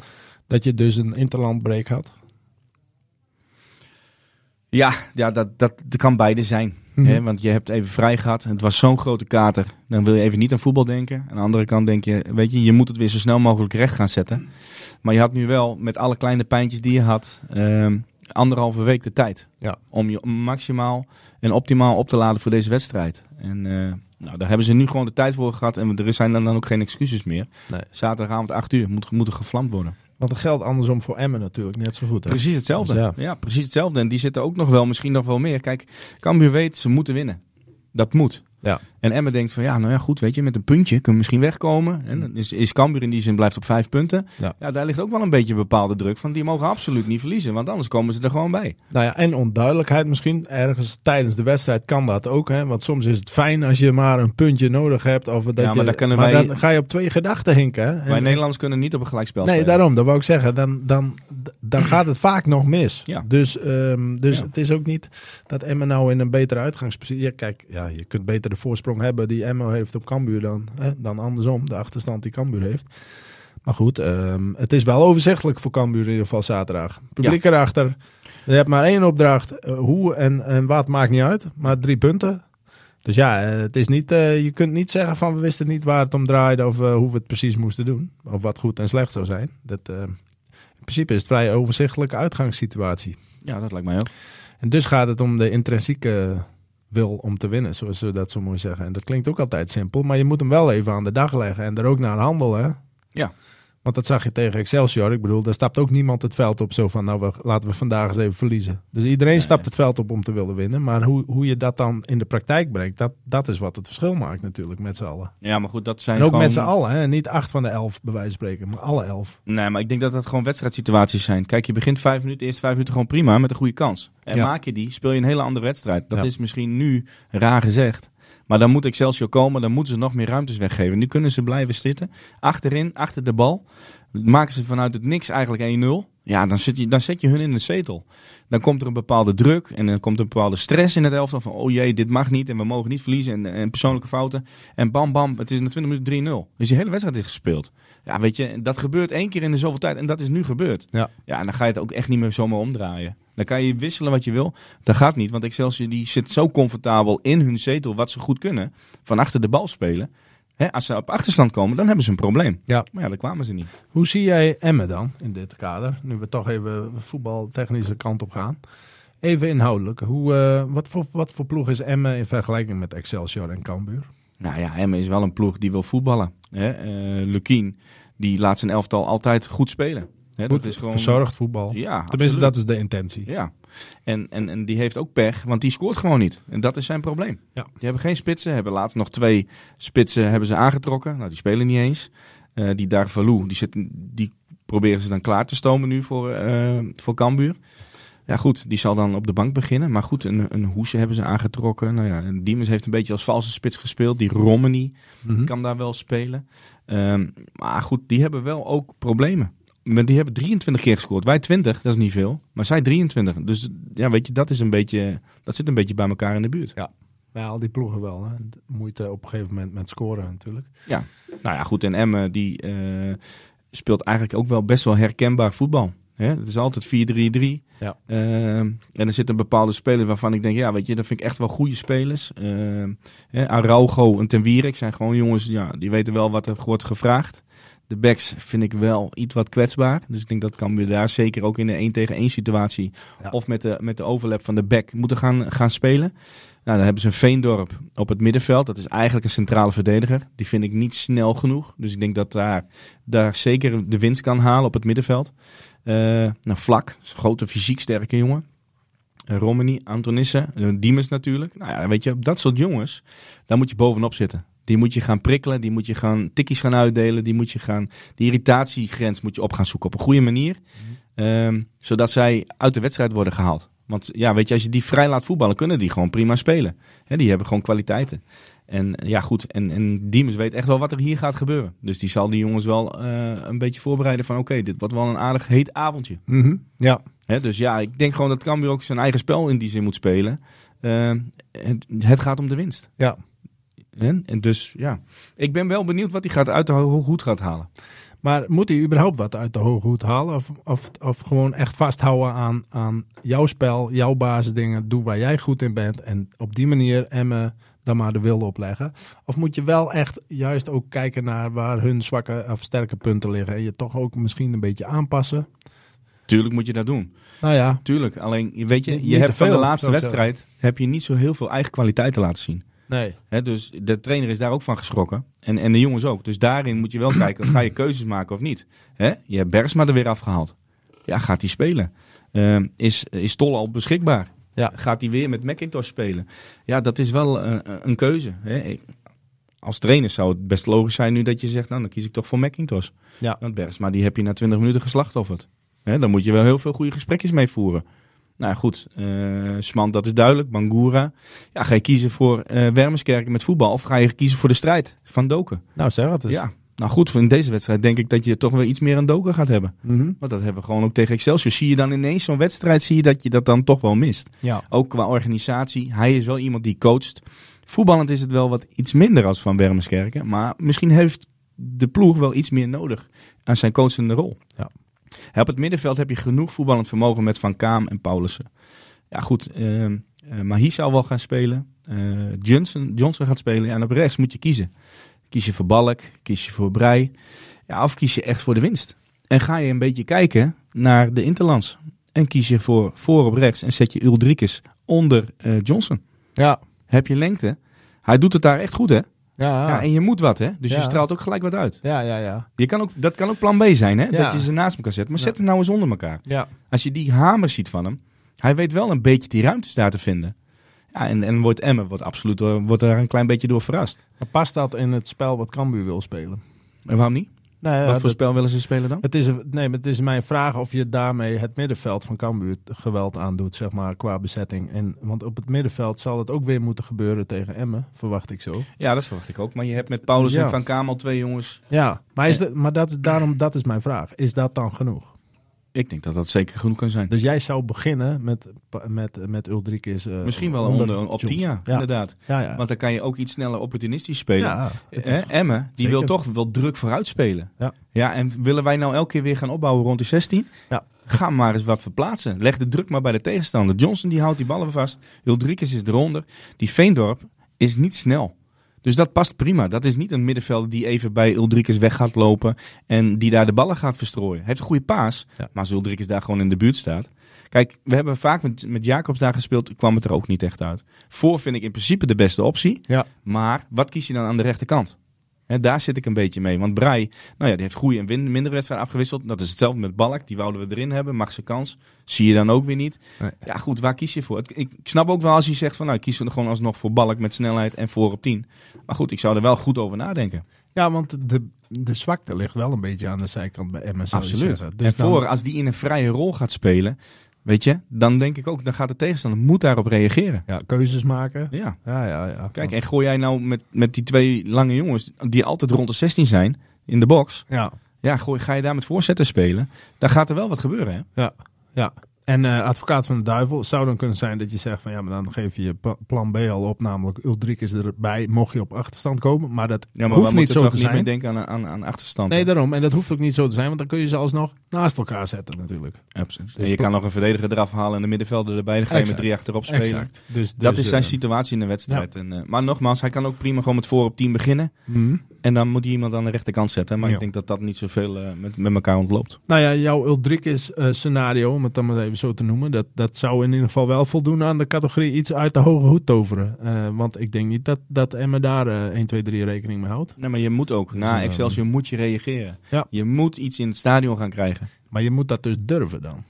Dat je dus een interlandbreak had? Ja, ja dat, dat, dat kan beide zijn. Mhm. Hè? Want je hebt even vrij gehad. Het was zo'n grote kater. Dan wil je even niet aan voetbal denken. Aan de andere kant denk je, weet je, je moet het weer zo snel mogelijk recht gaan zetten. Maar je had nu wel, met alle kleine pijntjes die je had, um, anderhalve week de tijd. Ja. Om je maximaal en optimaal op te laden voor deze wedstrijd. En uh, nou, daar hebben ze nu gewoon de tijd voor gehad. En er zijn dan, dan ook geen excuses meer. Nee. Zaterdagavond 8 uur moet, moet er gevlamd worden. Want het geldt andersom voor Emmen natuurlijk net zo goed. Hè? Precies hetzelfde. Dus ja. ja. ja. precies hetzelfde. En die zitten ook nog wel, misschien nog wel meer. Kijk, Cambuur weet, ze moeten winnen. Dat moet. Ja. En Emmen denkt van, ja, nou ja, goed, weet je, met een puntje kunnen we misschien wegkomen. En dan is, is Cambuur in die zin blijft op vijf punten. Ja. daar ligt ook wel een beetje een bepaalde druk van. Die mogen absoluut niet verliezen, want anders komen ze er gewoon bij. Nou ja, en onduidelijkheid misschien. Ergens tijdens de wedstrijd kan dat ook. Hè? Want soms is het fijn als je maar een puntje nodig hebt. Of dat Ja, maar je, kunnen maar wij- dan ga je op twee gedachten hinken. Hè? En- Wij Nederlanders kunnen niet op een gelijkspel Nee, spelen. daarom. Dat wou ik zeggen. Dan, dan, dan gaat het vaak nog mis. Ja. Dus, ehm, dus Ja. het is ook niet dat Emma nou in een betere uitgangspositie... Ja, kijk, ja, je kunt beter de voorsprong hebben die Emma heeft op Cambuur dan, hè, dan andersom. De achterstand die Cambuur heeft. Maar goed, ehm, het is wel overzichtelijk voor Cambuur in ieder geval zaterdag. Publiek erachter. Je hebt maar één opdracht. Eh, hoe en, en wat maakt niet uit. Maar drie punten. Dus ja, eh, het is niet, eh, je kunt niet zeggen van we wisten niet waar het om draaide of hoe we het precies moesten doen. Of wat goed en slecht zou zijn. Dat, in principe is het vrij overzichtelijke uitgangssituatie. Ja, dat lijkt mij ook. En dus gaat het om de intrinsieke wil om te winnen, zoals ze dat zo mooi zeggen. En dat klinkt ook altijd simpel, maar je moet hem wel even aan de dag leggen en er ook naar handelen. Ja. Want dat zag je tegen Excelsior. Ik bedoel, daar stapt ook niemand het veld op zo van, nou, we, laten we vandaag eens even verliezen. Dus iedereen Nee. stapt het veld op om te willen winnen. Maar hoe, hoe je dat dan in de praktijk brengt, dat, dat is wat het verschil maakt natuurlijk met z'n allen. Ja, maar goed, dat zijn En ook gewoon... met z'n allen, hè? niet acht van de elf bij wijze van spreken, maar alle elf. Nee, maar ik denk dat dat gewoon wedstrijdsituaties zijn. Kijk, je begint vijf minuten, de eerste vijf minuten gewoon prima met een goede kans. En Ja. maak je die, speel je een hele andere wedstrijd. Dat Ja. is misschien nu raar gezegd. Maar dan moet Excelsior komen, dan moeten ze nog meer ruimtes weggeven. Nu kunnen ze blijven zitten, achterin, achter de bal. Maken ze vanuit het niks eigenlijk 1-0. Ja, dan, zit je, dan zet je hun in de zetel. Dan komt er een bepaalde druk en dan komt er een bepaalde stress in het elftal. Van, oh jee, dit mag niet en we mogen niet verliezen en, en persoonlijke fouten. En bam, bam, het is na 20 minuten 3-0. Dus die hele wedstrijd is gespeeld. Ja, weet je, dat gebeurt één keer in de zoveel tijd en dat is nu gebeurd. Ja. Ja, en dan ga je het ook echt niet meer zomaar omdraaien. Dan kan je wisselen wat je wil. Dat gaat niet, want Excelsior die zit zo comfortabel in hun zetel, wat ze goed kunnen, van achter de bal spelen. Hè, als ze op achterstand komen, dan hebben ze een probleem. Ja. Maar ja, daar kwamen ze niet. Hoe zie jij Emmen dan in dit kader? Nu we toch even voetbaltechnische kant op gaan. Even inhoudelijk. Hoe, eh, wat, voor, wat voor ploeg is Emmen in vergelijking met Excelsior en Cambuur? Nou ja, Emmen is wel een ploeg die wil voetballen. Hè? eh Lukien, die laat zijn elftal altijd goed spelen. Hè, dat is gewoon... verzorgd voetbal. Ja, Tenminste, absoluut. dat is de intentie. Ja, en, en, en die heeft ook pech, want die scoort gewoon niet. En dat is zijn probleem. Ja. Die hebben geen spitsen, hebben laatst nog twee spitsen hebben ze aangetrokken. Nou, die spelen niet eens. Eh, die Darvalu, die, zit, die proberen ze dan klaar te stomen nu voor, eh voor Cambuur. Ja goed, die zal dan op de bank beginnen. Maar goed, een, een Hoese hebben ze aangetrokken. Nou ja, Diemers heeft een beetje als valse spits gespeeld. Die Romani Mhm. kan daar wel spelen. Ehm, maar goed, die hebben wel ook problemen. Maar die hebben 23 keer gescoord. Wij 20, dat is niet veel. Maar zij 23. Dus ja, weet je, dat, is een beetje, dat zit een beetje bij elkaar in de buurt. Ja, al die ploegen wel. Hè. Moeite op een gegeven moment met scoren natuurlijk. Nou ja, goed. En Emmen die eh, speelt eigenlijk ook wel best wel herkenbaar voetbal. Hè? Het is altijd 4-3-3. Ja. Ehm, en er zit een bepaalde speler waarvan ik denk, ja, weet je, dat vind ik echt wel goede spelers. Ehm hè, Araujo en Ten Wierik zijn gewoon jongens, ja, die weten wel wat er wordt gevraagd. De backs vind ik wel iets wat kwetsbaar. Dus ik denk dat kan we daar zeker ook in de 1 tegen 1 situatie. Ja. Of met de, met de overlap van de back moeten gaan, gaan spelen. Nou, dan hebben ze een Veendorp op het middenveld. Dat is eigenlijk een centrale verdediger. Die vind ik niet snel genoeg. Dus ik denk dat daar, daar zeker de winst kan halen op het middenveld. Eh nou, Vlak, grote fysiek sterke jongen. Eh, Romani, Antonissen, uh, Diemers natuurlijk. Nou ja, weet je, op dat soort jongens, daar moet je bovenop zitten. Die moet je gaan prikkelen, die moet je gaan tikkies gaan uitdelen, die moet je gaan, die irritatiegrens moet je op gaan zoeken op een goede manier. Ehm, zodat zij uit de wedstrijd worden gehaald. Want ja, weet je, als je die vrij laat voetballen, kunnen die gewoon prima spelen. Die hebben gewoon kwaliteiten. En ja, goed, en, en Diemers weet echt wel wat er hier gaat gebeuren. Dus die zal die jongens wel eh, een beetje voorbereiden van oké, dit wordt wel een aardig heet avondje. Mhm. Ja, dus ja, ik denk gewoon dat Cambuur ook zijn eigen spel in die zin moet spelen. Eh, het, het gaat om de winst. ja. En, en dus ja, ik ben wel benieuwd wat hij gaat uit de ho- hoed gaat halen. Maar moet hij überhaupt wat uit de hoge hoed halen? Of, of, of gewoon echt vasthouden aan, aan jouw spel, jouw basisdingen. Doe waar jij goed in bent. En op die manier Emmen dan maar de wilde opleggen. Of moet je wel echt juist ook kijken naar waar hun zwakke of sterke punten liggen. En je toch ook misschien een beetje aanpassen. Tuurlijk moet je dat doen. Nou ja, Tuurlijk, alleen weet je, je hebt van de laatste wedstrijd heb je niet zo heel veel eigen kwaliteiten laten zien. Nee. Hè, dus de trainer is daar ook van geschrokken. En, en de jongens ook. Dus daarin moet je wel kijken, ga je keuzes maken of niet. Hè? Je hebt Bergsma er weer afgehaald. Ja, gaat hij spelen? Eh, is, is Tolle al beschikbaar? Ja. Gaat hij weer met McIntosh spelen? Ja, dat is wel eh, een keuze. Hè? Als trainer zou het best logisch zijn nu dat je zegt, nou dan kies ik toch voor McIntosh. Ja. Want Bergsma die heb je na 20 minuten geslachtofferd. Hè? Dan moet je wel heel veel goede gesprekjes mee voeren. Nou goed, eh Smant, dat is duidelijk. Bangura. Ja, ga je kiezen voor eh Wermerskerken met voetbal of ga je kiezen voor de strijd van Doken? Nou zeg het eens. Ja, nou goed, in deze wedstrijd denk ik dat je toch wel iets meer aan Doken gaat hebben. Mhm. Want dat hebben we gewoon ook tegen Excelsior. Zie je dan ineens zo'n wedstrijd, zie je dat je dat dan toch wel mist. ja. Ook qua organisatie. Hij is wel iemand die coacht. Voetballend is het wel wat iets minder als van Wermerskerken. Maar misschien heeft de ploeg wel iets meer nodig aan zijn coachende rol. Ja. Op het middenveld heb je genoeg voetballend vermogen met Van Kaam en Paulussen. Ja goed, eh, Mahi zou wel gaan spelen. Eh, Johnson, Johnson gaat spelen. Ja, en op rechts moet je kiezen. Kies je voor Balk, kies je voor Brei. Ja, of kies je echt voor de winst. En ga je een beetje kijken naar de Interlands. En kies je voor voor op rechts en zet je Uldrikes onder eh, Johnson. Ja. Heb je lengte. Hij doet het daar echt goed, hè? Ja, Ja, en je moet wat, hè? Dus je straalt ook gelijk wat uit. ja, ja, ja. Je kan ook, dat kan ook plan B zijn, hè? Ja. Dat je ze naast elkaar zet. Maar zet het nou eens onder elkaar. Ja, Als je die hamer ziet van hem, hij weet wel een beetje die ruimtes daar te vinden. Ja, en, en wordt Emmen wordt absoluut door- wordt daar een klein beetje door verrast. maar past dat in het spel wat Cambuur wil spelen? En waarom niet? Nou, ja, Wat voor dat- spel willen ze spelen dan? Het is, een- nee, maar het is mijn vraag of je daarmee het middenveld van Cambuur geweld aandoet, zeg maar, qua bezetting. En, want op het middenveld zal het ook weer moeten gebeuren tegen Emmen, verwacht ik zo. Ja, dat verwacht ik ook. Maar je hebt met Paulus Ja. en Van Kamer twee jongens. Ja, maar, is dat, maar dat, daarom, dat is mijn vraag. Is dat dan genoeg? Ik denk dat dat zeker genoeg kan zijn. Dus jij zou beginnen met, met, met eh, Misschien wel onder, op Johnson. 10 jaar, Ja, inderdaad. ja, ja. Want dan kan je ook iets sneller opportunistisch spelen. ja, is, Emmen, die Zeker. wil toch wel druk vooruit spelen. Ja. ja, en willen wij nou elke keer weer gaan opbouwen rond de 16? Ja. Ga maar eens wat verplaatsen. Leg de druk maar bij de tegenstander. Johnson die houdt die ballen vast. Ulrikes is eronder. Die Veendorp is niet snel. Dus dat past prima. Dat is niet een middenvelder die even bij Ulrikes weg gaat lopen en die daar de ballen gaat verstrooien. Hij heeft een goede paas, Ja. maar als Ulrikes daar gewoon in de buurt staat. Kijk, we hebben vaak met, met Jacobs daar gespeeld, kwam het er ook niet echt uit. Voor vind ik in principe de beste optie. Ja. Maar wat kies je dan aan de rechterkant? Daar zit ik een beetje mee. Want Brei, nou ja, die heeft goede en win- minder wedstrijden afgewisseld. Dat is hetzelfde met Balk. Die wouden we erin hebben. Mag zijn kans. Zie je dan ook weer niet. Nee. Ja, goed, waar kies je voor? Ik, ik snap ook wel als je zegt van, nou, ik kies er gewoon alsnog voor Balk met snelheid en voor op 10. Maar goed, ik zou er wel goed over nadenken. ja, want de, de zwakte ligt wel een beetje aan de zijkant bij Emmen, je Absoluut. zeggen. en Dus dan- voor, als die in een vrije rol gaat spelen, weet je, dan denk ik ook, dan gaat de tegenstander moet daarop reageren. ja, keuzes maken. Ja. Ja, ja, ja. Kijk, en gooi jij nou met, met die twee lange jongens, die altijd rond de 16 zijn, in de box. Ja, Ja, gooi, ga je daar met voorzetten spelen, dan gaat er wel wat gebeuren, hè? ja, ja. En eh, advocaat van de duivel zou dan kunnen zijn dat je zegt van ja, maar dan geef je je plan B al op, namelijk Ulrikis erbij, mocht je op achterstand komen. Maar dat Ja, maar hoeft niet zo te niet zijn. denken aan, aan, aan achterstand. Nee, daarom. En dat hoeft ook niet zo te zijn, want dan kun je ze alsnog naast elkaar zetten natuurlijk. Absoluut. Dus en je kan nog een verdediger eraf halen en de middenvelder erbij. Dan ga je met Exact. drie achterop spelen. Dus, Dat dus, is zijn eh, situatie in de wedstrijd. En, eh, maar nogmaals, hij kan ook prima gewoon met voor op 10 beginnen. mhm. En dan moet hij iemand aan de rechterkant zetten. Maar Ja. ik denk dat dat niet zoveel met, met elkaar ontloopt. Nou ja, jouw Ulrikis eh scenario, om het dan maar even zo te noemen, dat, dat zou in ieder geval wel voldoen aan de categorie iets uit de hoge hoed toveren. Eh, want ik denk niet dat, dat Emma daar eh 1, 2, 3 rekening mee houdt. Nee, maar je moet ook, Dus, na eh, Excelsior moet je reageren. Ja. Je moet iets in het stadion gaan krijgen. Maar je moet dat dus durven dan.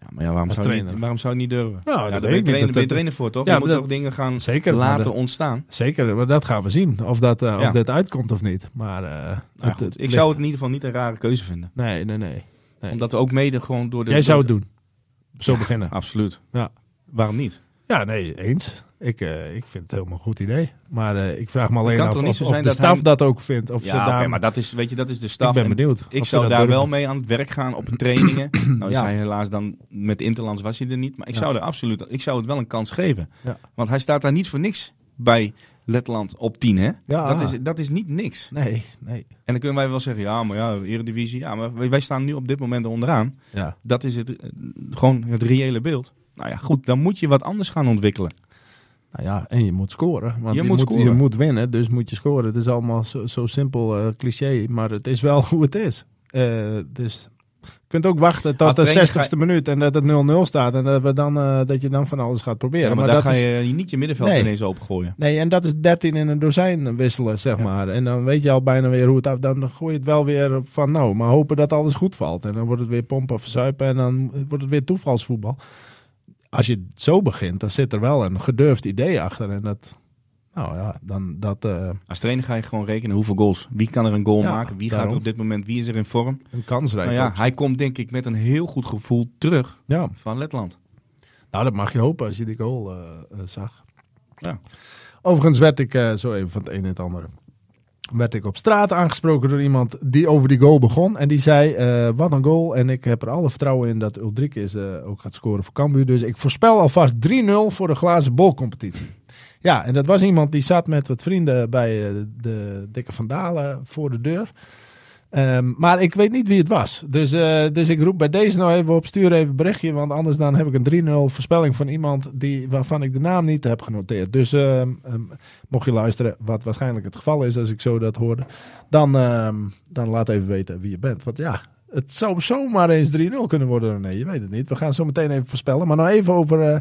Ja, maar ja, waarom, zou je, niet, waarom zou je het niet durven? Nou, ja, dat daar ben je trainer, Dat- dat- voor, toch? Ja, je moet ook dingen gaan Zeker, laten dat- ontstaan. Zeker, maar dat gaan we zien. Of dat, eh, of dit uitkomt of niet. Maar Nou, het- goed, het ik ligt- zou het in ieder geval niet een rare keuze vinden. Nee, nee, nee. Nee. Omdat we ook mede gewoon door de... Jij zou het doen. Zo Ja. beginnen. Absoluut. Ja. Waarom niet? Ja, nee, eens. Ik, eh, ik vind het helemaal een goed idee. Maar eh, ik vraag me alleen af of, zo of de dat staf hij- dat ook vindt. Of ze ja, oké, daar... maar dat is, weet je, dat is de ik staf. ben En benieuwd. Ik ze zou daar durven. wel mee aan het werk gaan op trainingen. *clears throat* nou is Ja. hij helaas dan met Interlands was hij er niet. Maar ik Ja. zou er absoluut, ik zou het wel een kans geven. Want hij staat daar niet voor niks bij Letland op 10, hè? Ja. Dat, is, dat is niet niks. Nee, nee. En dan kunnen wij wel zeggen, ja, maar ja, Eredivisie. Ja, maar wij staan nu op dit moment er onderaan. Ja. Dat is het, eh, gewoon het reële beeld. Nou ja, goed, dan moet je wat anders gaan ontwikkelen. Nou ja, en je moet scoren. Want Je je, moet moet, scoren. je moet winnen, dus moet je scoren. Het is allemaal zo, zo simpel eh, cliché, maar het is wel *laughs* hoe het is. Eh, dus je kunt ook wachten tot de trainer 60ste minuut en dat het 0-0 staat. En dat, we dan, eh, dat je dan van alles gaat proberen. Ja, maar, maar daar ga is, je niet je middenveld Nee. ineens opengooien. Nee, en dat is 13 in een dozijn wisselen, zeg Ja. maar. En dan weet je al bijna weer hoe het af... Dan gooi je het wel weer van, nou, maar hopen dat alles goed valt. En dan wordt het weer pompen, verzuipen en dan wordt het weer toevalsvoetbal. Als je het zo begint, dan zit er wel een gedurfd idee achter. En dat, nou ja, dan dat... eh, Als trainer ga je gewoon rekenen hoeveel goals. Wie kan er een goal Ja, maken? Wie gaat er op dit moment? Wie is er in vorm? een kansrijk Nou ja, hij komt denk ik met een heel goed gevoel terug Ja, van Letland. nou dat mag je hopen als je die goal eh, eh, zag. Ja. Overigens werd ik zo even van het een en het andere. Werd ik op straat aangesproken door iemand die over die goal begon. En die zei, wat een goal. En ik heb er alle vertrouwen in dat Ulrikes eh ook gaat scoren voor Cambuur. Dus ik voorspel alvast 3-0 voor de glazen bolcompetitie. Ja, en dat was iemand die zat met wat vrienden bij eh, de Dikke Vandalen voor de deur. Ehm, maar ik weet niet wie het was. Dus, eh, dus ik roep bij deze nou even op, stuur even een berichtje. Want anders dan heb ik een 3-0 voorspelling van iemand die, waarvan ik de naam niet heb genoteerd. Dus ehm, ehm, mocht je luisteren, wat waarschijnlijk het geval is als ik zo dat hoorde. Dan, dan laat even weten wie je bent. Want ja, het zou zomaar eens 3-0 kunnen worden. Nee, je weet het niet. We gaan zo meteen even voorspellen. Maar nou even over uh,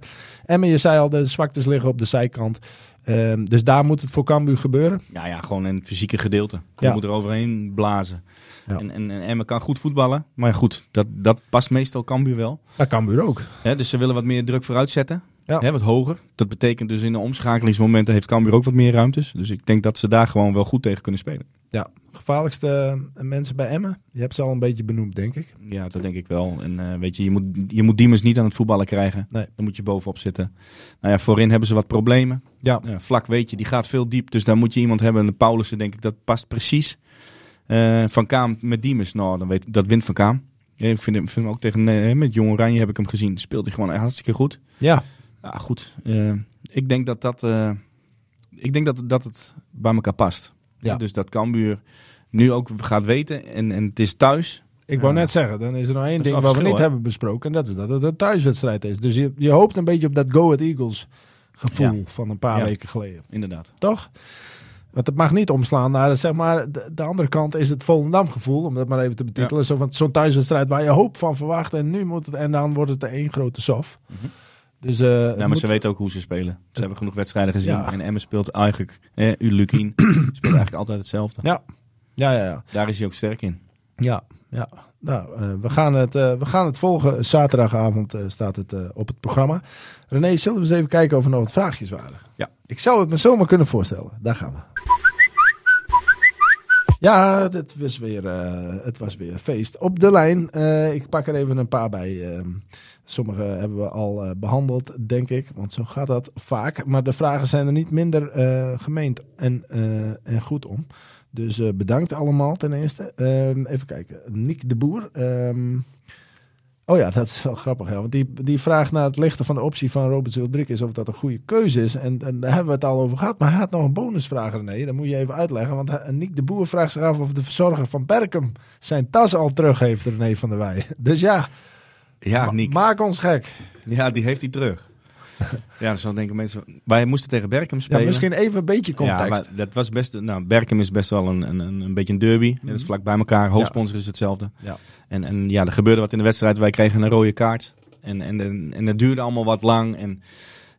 Emmen. Je zei al, de zwaktes liggen op de zijkant. Ehm, dus daar moet het voor Cambuur gebeuren. Ja, ja, gewoon in het fysieke gedeelte. Je Ja. moet er overheen blazen. Ja. En, en, en Emmen kan goed voetballen. Maar ja, goed, dat, dat past meestal Cambuur wel. Maar Cambuur ook. Dus ze willen wat meer druk vooruit zetten. Ja. Wat hoger. Dat betekent dus in de omschakelingsmomenten heeft Cambuur ook wat meer ruimtes. Dus ik denk dat ze daar gewoon wel goed tegen kunnen spelen. Ja, gevaarlijkste eh, mensen bij Emmen. Je hebt ze al een beetje benoemd, denk ik. Ja, dat denk ik wel. En eh, weet je, je moet, je moet Diemers niet aan het voetballen krijgen. Nee. Dan moet je bovenop zitten. Nou ja, voorin hebben ze wat problemen. Ja, vlak weet je, die gaat veel diep. Dus daar moet je iemand hebben. En de Paulussen, denk ik, dat past precies. Eh, van Kaam met Diemers, nou, dan weet, dat wint Van Kaam. Ja, ik vind hem, vind hem ook tegen, met Jong Oranje heb ik hem gezien. Speelt hij gewoon hartstikke goed. ja. Ja, goed. Eh, ik denk dat dat, ik denk dat, dat het bij elkaar past. Ja. Dus dat Cambuur nu ook gaat weten. En, en het is thuis. Ik wou Ja. net zeggen, dan is er nog één ding wat we niet hebben besproken. En dat is dat het een thuiswedstrijd is. Dus je, je hoopt een beetje op dat Go Ahead Eagles gevoel Ja. van een paar Ja. weken geleden. Inderdaad. Toch? Want het mag niet omslaan naar zeg maar, de, de andere kant is het Volendam gevoel, om dat maar even te betitelen. Zo van zo'n thuiswedstrijd waar je hoop van verwacht en nu moet het en dan wordt het er één grote sof. Mhm. Dus eh, Ja, maar moet- ze weten ook hoe ze spelen. Ze hebben genoeg wedstrijden gezien. Ja. En Emmen speelt eigenlijk... Eh, Lukien *clears throat* speelt eigenlijk altijd hetzelfde. Ja. ja, ja, ja. Daar is hij ook sterk in. Ja, ja. Nou, eh, we, gaan het, eh, we gaan het volgen. Zaterdagavond staat het op het programma. René, zullen we eens even kijken of er nog wat vraagjes waren? Ja. Ik zou het me zomaar kunnen voorstellen. Daar gaan we. Ja, het was weer, eh, het was weer feest. Op de lijn, eh, ik pak er even een paar bij. ehm. sommige hebben we al eh, behandeld, denk ik. Want zo gaat dat vaak. Maar de vragen zijn er niet minder gemeend en, en goed om. Dus bedankt allemaal ten eerste. Ehm, even kijken. Nick de Boer. Oh ja, dat is wel grappig. Ja, want die, die vraagt naar het lichten van de optie van Robert Zildrik of dat een goede keuze is. En, en daar hebben we het al over gehad. Maar hij had nog een bonusvraag, René. Dat moet je even uitleggen. Want Nick de Boer vraagt zich af of de verzorger van Berkem zijn tas al terug heeft, René van der Wij. Dus ja, Ja, ma- Niek. maak ons gek. Ja, die heeft hij terug. *laughs* ja, zo denken mensen. Wij moesten tegen Berkem spelen. Ja, misschien even een beetje context. Ja, maar dat was best. Nou, Berkem is best wel een, een, een, beetje een derby. Dat is vlak bij elkaar. Hoofdsponsor is hetzelfde. Mhm. Ja. En, en ja, er gebeurde wat in de wedstrijd. Wij kregen een rode kaart. En, en, en, en dat duurde allemaal wat lang. En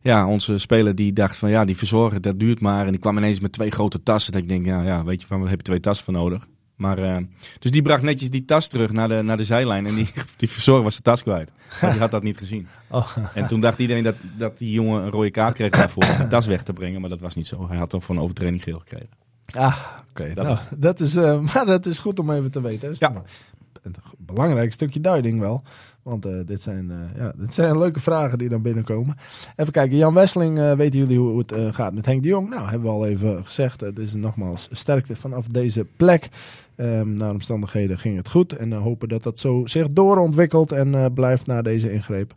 ja, onze speler die dacht van ja, die verzorger, dat duurt maar. En die kwam ineens met twee grote tassen. Dat ik denk, ja, ja weet je, waar heb je twee tassen voor nodig? Maar, eh, dus die bracht netjes die tas terug naar de, naar de zijlijn. En die, *laughs* die verzorger was de tas kwijt. Maar die had dat niet gezien. Oh, En toen dacht iedereen dat, dat die jongen een rode kaart kreeg daarvoor om de tas weg te brengen. Maar dat was niet zo. Hij had toch voor een overtreding geel gekregen. ah, oké. Dat Nou, dat is, eh, *laughs* maar dat is goed om even te weten. Ja. Een belangrijk stukje duiding wel. Want eh, dit, zijn, ja, dit zijn leuke vragen die dan binnenkomen. Even kijken, Jan Wesseling, weten jullie hoe het gaat met Henk de Jong? Nou, hebben we al even gezegd. Het is nogmaals sterkte vanaf deze plek. Ehm naar omstandigheden ging het goed. En eh, hopen dat dat zo zich doorontwikkelt en eh, blijft na deze ingreep.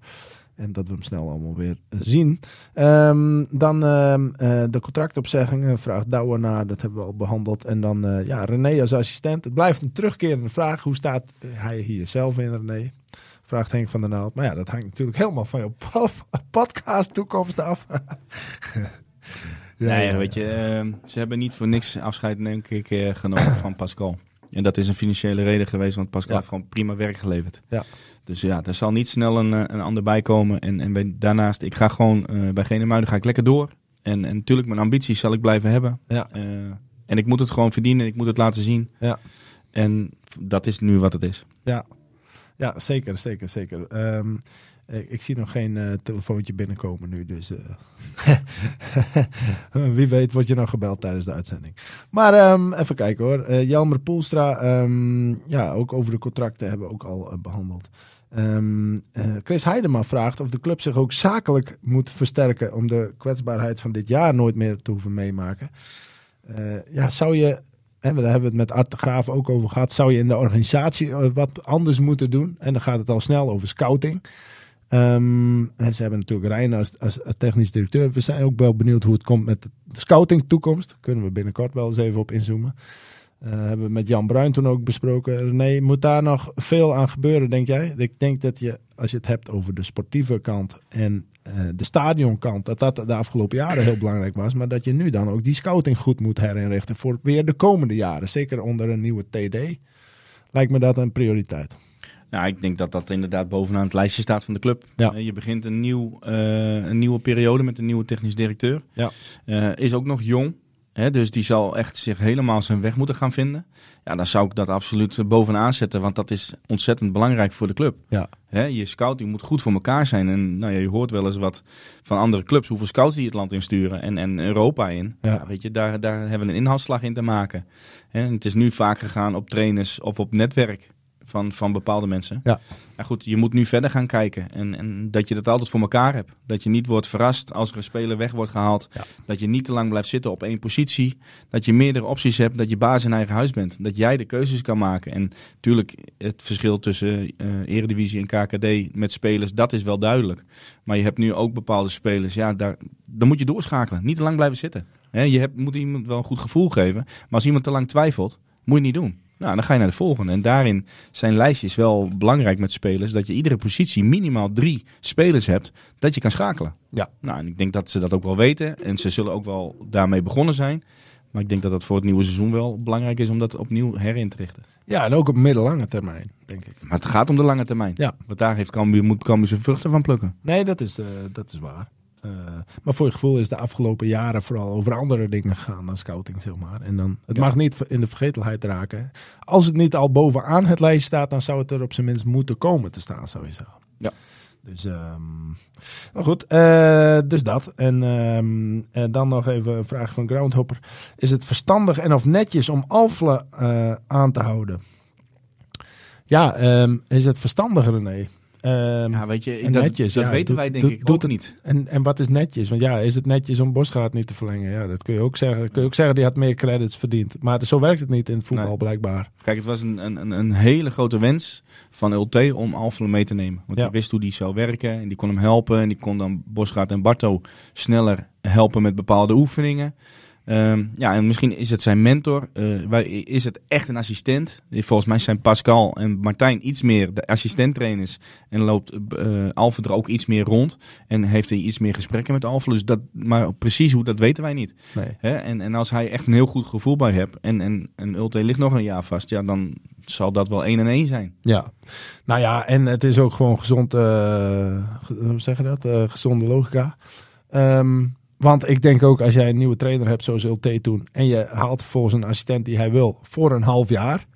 En dat we hem snel allemaal weer zien. Ehm, dan ehm, eh, de contractopzeggingen. Vraagt Douwer naar. Dat hebben we al behandeld. En dan ja, René als assistent. Het blijft een terugkerende vraag. Hoe staat hij hier zelf in, René? Vraagt Henk van der Naald. Maar ja, dat hangt natuurlijk helemaal van *laughs* po- podcast toekomst af. *laughs* Ja, nee, weet je, ze hebben niet voor niks afscheid, denk ik, genomen van Pascal. En dat is een financiële reden geweest, want Pascal heeft gewoon prima werk geleverd. Ja. Dus ja, er zal niet snel een, eh, een ander bij komen. En, en bij- daarnaast, ik ga gewoon eh bij Genemuiden ga ik lekker door. En, en natuurlijk, mijn ambities zal ik blijven hebben. Ja. Eh, en ik moet het gewoon verdienen, ik moet het laten zien. Ja. En dat is nu wat het is. Ja, ja zeker, zeker, zeker. Ehm, ik, ik zie nog geen eh, telefoontje binnenkomen nu, dus eh, *laughs* wie weet word je nog gebeld tijdens de uitzending. Maar ehm, even kijken hoor. Eh, Jelmer Poelstra, ehm, ja, ook over de contracten hebben we ook al eh, behandeld. Ehm, eh, Chris Heidema vraagt of de club zich ook zakelijk moet versterken om de kwetsbaarheid van dit jaar nooit meer te hoeven meemaken. Eh, ja, zou je en daar hebben we het met Art de Graaf ook over gehad. Zou je in de organisatie eh, wat anders moeten doen? En dan gaat het al snel over scouting. Ehm, en ze hebben natuurlijk Rijn als, als, technisch directeur. We zijn ook wel benieuwd hoe het komt met de scouting toekomst. Kunnen we binnenkort wel eens even op inzoomen. Eh, hebben we met Jan Bruin toen ook besproken. René, moet daar nog veel aan gebeuren, denk jij? Ik denk dat je, als je het hebt over de sportieve kant en eh, de stadionkant, dat dat de afgelopen jaren heel belangrijk was. Maar dat je nu dan ook die scouting goed moet herinrichten voor weer de komende jaren. Zeker onder een nieuwe TD. Lijkt me dat een prioriteit. Nou, ik denk dat dat inderdaad bovenaan het lijstje staat van de club. Ja. Eh, je begint een, nieuw, eh, een nieuwe periode met een nieuwe technisch directeur. Ja. Eh, is ook nog jong. Hè, dus die zal echt zich helemaal zijn weg moeten gaan vinden. Ja, dan zou ik dat absoluut bovenaan zetten. Want dat is ontzettend belangrijk voor de club. Ja. Hè, je scouting moet goed voor elkaar zijn. En nou ja, je hoort wel eens wat van andere clubs. Hoeveel scouts die het land insturen. En, en Europa in. Ja. Ja, weet je, daar, daar hebben we een inhaalslag in te maken. Hè, en het is nu vaak gegaan op trainers of op netwerk van, van bepaalde mensen. Ja. Maar goed, je moet nu verder gaan kijken. En, en dat je dat altijd voor elkaar hebt. Dat je niet wordt verrast als er een speler weg wordt gehaald. Ja. Dat je niet te lang blijft zitten op één positie. Dat je meerdere opties hebt. Dat je baas in eigen huis bent. Dat jij de keuzes kan maken. En natuurlijk, het verschil tussen eh Eredivisie en KKD met spelers, dat is wel duidelijk. Maar je hebt nu ook bepaalde spelers. Ja, daar, dan moet je doorschakelen. Niet te lang blijven zitten. Je hebt, moet iemand wel een goed gevoel geven. Maar als iemand te lang twijfelt, moet je niet doen. Nou, dan ga je naar de volgende. En daarin zijn lijstjes wel belangrijk met spelers. Dat je iedere positie minimaal drie spelers hebt dat je kan schakelen. Ja. Nou, en ik denk dat ze dat ook wel weten. En ze zullen ook wel daarmee begonnen zijn. Maar ik denk dat dat voor het nieuwe seizoen wel belangrijk is om dat opnieuw herin te richten. Ja, en ook op middellange termijn, denk ik. Maar het gaat om de lange termijn. Ja. Want daar heeft Cambuur, moet Cambuur zijn vruchten van plukken. Nee, dat is, eh, dat is waar. Eh, maar voor je gevoel is de afgelopen jaren vooral over andere dingen gegaan dan scouting, zeg maar. En dan, het Ja. mag niet in de vergetelheid raken. Als het niet al bovenaan het lijst staat, dan zou het er op zijn minst moeten komen te staan, zou je zeggen. Ja. Dus, maar goed, eh, dus dat. En, ehm, en dan nog even een vraag van Groundhopper. Is het verstandig en of netjes om Alfle eh, aan te houden? Ja, ehm, is het verstandig, René? Ehm, Ja, weet je, dat, netjes, dat ja. weten wij denk ik doet ook het- niet. En, en wat is netjes? Want ja, is het netjes om Bosgaard niet te verlengen? Ja, dat kun je ook zeggen. Kun je ook zeggen, die had meer credits verdiend. Maar zo werkt het niet in het voetbal, Nee. blijkbaar. Kijk, het was een, een, een- een hele grote wens van Ulte om Alphen mee te nemen. Want Ja. die wist hoe die zou werken en die kon hem helpen. En die kon dan Bosgaard en Barto sneller helpen met bepaalde oefeningen. Ehm, ja, en misschien is het zijn mentor. Eh, wij, is het echt een assistent? Volgens mij zijn Pascal en Martijn iets meer de assistenttrainers. En loopt eh Alphen er ook iets meer rond. En heeft hij iets meer gesprekken met Alphen. Dus dat, maar precies hoe, dat weten wij niet. Nee. Hè? En, en als hij echt een heel goed gevoel bij hebt en, en, en Ulte ligt nog een jaar vast, ja, dan zal dat wel 1 en 1 zijn. Ja. Nou ja, en het is ook gewoon gezond, eh, ge- hoe zeg je dat? Eh, gezonde logica. Ehm, want ik denk ook als jij een nieuwe trainer hebt zoals Ulte toen. En je haalt vervolgens een assistent die hij wil voor een half jaar.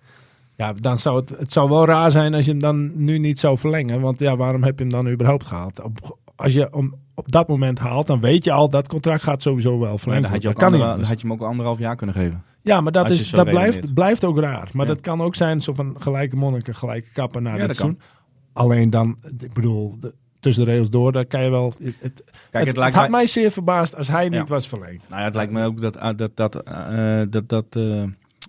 Ja, dan zou het, het zou wel raar zijn als je hem dan nu niet zou verlengen. Want ja, waarom heb je hem dan überhaupt gehaald? Op, als je hem op dat moment haalt, dan weet je al dat contract gaat sowieso wel Maar verlengd dan had je, ook worden. Dat kan andere- niet dan anders. had je hem ook anderhalf jaar kunnen geven. Ja, maar dat, is, dat blijft, blijft ook raar. Maar Ja. dat kan ook zijn, zo van gelijke monniken, gelijke kappen na Ja, dit seizoen. Alleen dan, ik bedoel, de- tussen de rails door, daar kan je wel... Het, het, Kijk, het, lijkt had mij, mij zeer verbaasd als hij niet was verlengd. nou ja, het lijkt me ook dat, ah, dat, dat, eh, dat, dat eh,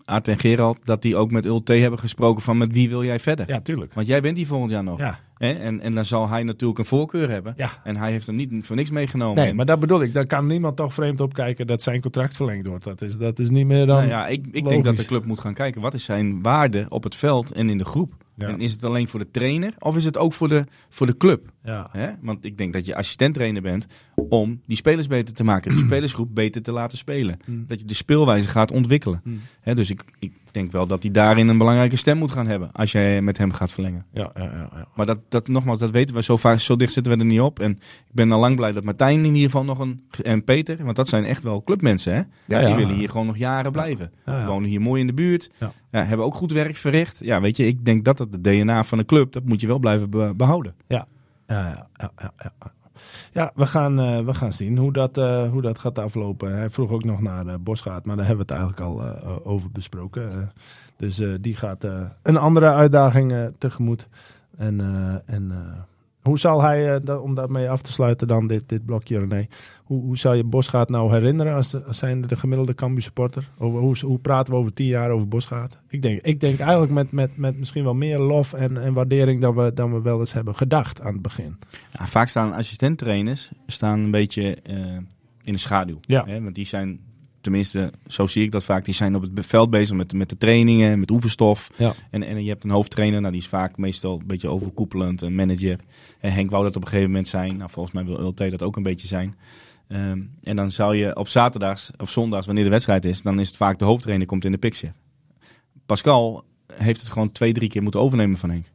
Aart en Gerald, dat die ook met Ulte hebben gesproken van met wie wil jij verder? Ja, tuurlijk. Want jij bent hier volgend jaar nog. Ja? En, en dan zal hij natuurlijk een voorkeur hebben. ja. En hij heeft hem niet voor niks meegenomen. Nee, En- maar dat bedoel ik. Daar kan niemand toch vreemd op kijken dat zijn contract verlengd wordt. Dat is, dat is niet meer dan... Nou ja, ik, ik denk dat de club moet gaan kijken wat is zijn waarde op het veld en in de groep. Ja. En is het alleen voor de trainer of is het ook voor de, voor de club? Ja. Hè? Want ik denk dat je assistent-trainer bent om die spelers beter te maken, de *clears throat* spelersgroep beter te laten spelen. Mm. Dat je de speelwijze gaat ontwikkelen. Mm. Hè? Dus ik, ik denk wel dat hij daarin een belangrijke stem moet gaan hebben als jij met hem gaat verlengen. Ja, ja, ja, ja. Maar dat, dat nogmaals, dat weten we zo vaak, zo dicht zitten we er niet op. En ik ben al lang blij dat Martijn in ieder geval nog een, en Peter, want dat zijn echt wel clubmensen hè. Ja, ja. Die willen hier gewoon nog jaren blijven. Wonen hier mooi in de buurt. Hebben ook goed werk verricht. Ja, weet je, ik denk dat het de DNA van de club, dat moet je wel blijven be- behouden. Ja, ja, ja, ja, ja. We gaan, eh, we gaan zien hoe dat, eh, hoe dat gaat aflopen. Hij vroeg ook nog naar eh Bosgaard, maar daar hebben we het eigenlijk al over besproken. Dus die gaat een andere uitdaging tegemoet. En, en hoe zal hij, eh, om daarmee af te sluiten dan dit, dit blokje René, hoe, hoe zal je Bosgaard nou herinneren als, als zijn de gemiddelde Cambuur supporter? Over, hoe, hoe praten we over tien jaar over Bosgaard? Ik denk, ik denk eigenlijk met, met, met misschien wel meer lof en, en waardering dan we, dan we wel eens hebben gedacht aan het begin. Ja, vaak staan assistenttrainers staan een beetje eh, in de schaduw. Ja. Hè? Want die zijn, tenminste, zo zie ik dat vaak, die zijn op het veld bezig met, met de trainingen, met oefenstof. Ja. En, en je hebt een hoofdtrainer, nou, die is vaak meestal een beetje overkoepelend, een manager. En Henk wou dat op een gegeven moment zijn. Nou, volgens mij wil LT dat ook een beetje zijn. Ehm, en dan zou je op zaterdags of zondags, wanneer de wedstrijd is, dan is het vaak de hoofdtrainer komt in de picture. Pascal heeft het gewoon twee, drie keer moeten overnemen van Henk.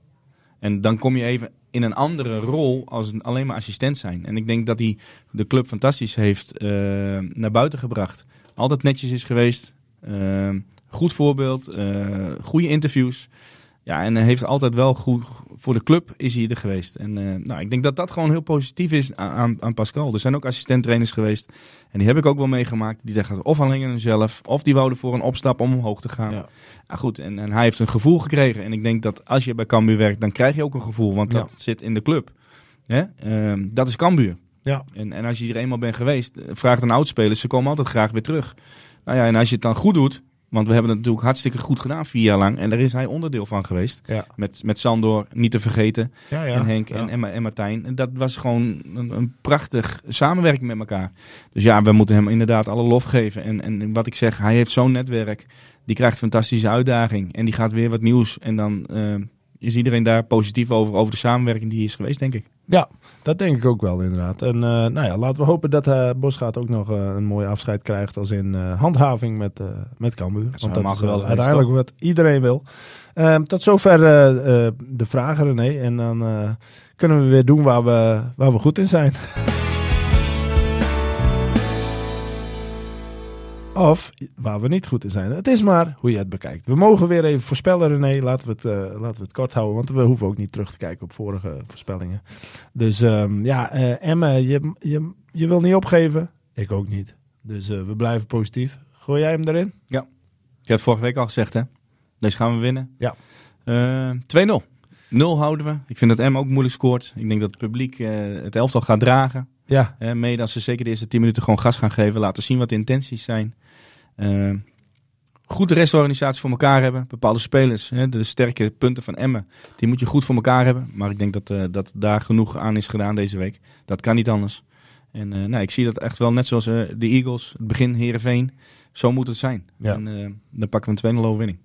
En dan kom je even in een andere rol als een, alleen maar assistent zijn. En ik denk dat hij de club fantastisch heeft eh, naar buiten gebracht. Altijd netjes is geweest. eh, goed voorbeeld. eh, goede interviews. Ja, en heeft altijd wel goed voor de club is hij er geweest. En eh, nou, ik denk dat dat gewoon heel positief is aan- aan, Pascal. Er zijn ook assistent-trainers geweest. En die heb ik ook wel meegemaakt. Die zeggen of aan zelf, of die wouden voor een opstap om omhoog te gaan. Ja. Nou goed, en, en hij heeft een gevoel gekregen. En ik denk dat als je bij Cambuur werkt, dan krijg je ook een gevoel. Want dat zit in de club. Hè? Ehm, dat is Cambuur. Ja. En, en als je hier eenmaal bent geweest, eh, vraag aan oudspelers. Ze komen altijd graag weer terug. Nou ja, en als je het dan goed doet. Want we hebben het natuurlijk hartstikke goed gedaan vier jaar lang. En daar is hij onderdeel van geweest. Ja. Met, met Sandor, niet te vergeten. Ja, ja. en Henk en, en, en Martijn. En dat was gewoon een, een prachtig samenwerking met elkaar. Dus ja, we moeten hem inderdaad alle lof geven. En, en wat ik zeg, hij heeft zo'n netwerk. Die krijgt een fantastische uitdaging. En die gaat weer wat nieuws. En dan eh, is iedereen daar positief over, over de samenwerking die is geweest, denk ik. Ja, dat denk ik ook wel inderdaad. En eh, nou ja, laten we hopen dat eh Bosgaard ook nog eh, een mooi afscheid krijgt als in handhaving met, met Cambuur. Want dat is wel uiteindelijk wat iedereen wil. Ehm, tot zover de vragen René. En dan kunnen we weer doen waar we, waar we goed in zijn. *laughs* Of waar we niet goed in zijn. Het is maar hoe je het bekijkt. We mogen weer even voorspellen, René. Laten we het, eh, laten we het kort houden, want we hoeven ook niet terug te kijken op vorige voorspellingen. Dus ehm, ja, eh Emme, je, je, je wil niet opgeven. Ik ook niet. Dus eh, we blijven positief. Gooi jij hem erin? Ik heb het vorige week al gezegd, hè? Deze gaan we winnen. Ja. Eh, 2-0. 0 houden we. Ik vind dat M ook moeilijk scoort. Ik denk dat het publiek het elftal gaat dragen. Ja, mede als ze zeker de eerste 10 minuten gewoon gas gaan geven. Laten zien wat de intenties zijn. Eh, goed de restorganisatie voor elkaar hebben. Bepaalde spelers, hè, de sterke punten van Emmen, die moet je goed voor elkaar hebben. Maar ik denk dat, eh, dat daar genoeg aan is gedaan deze week. Dat kan niet anders. En nou, ik zie dat echt wel net zoals de Eagles, het begin Herenveen. Zo moet het zijn. Ja. En dan pakken we een 2-0 overwinning.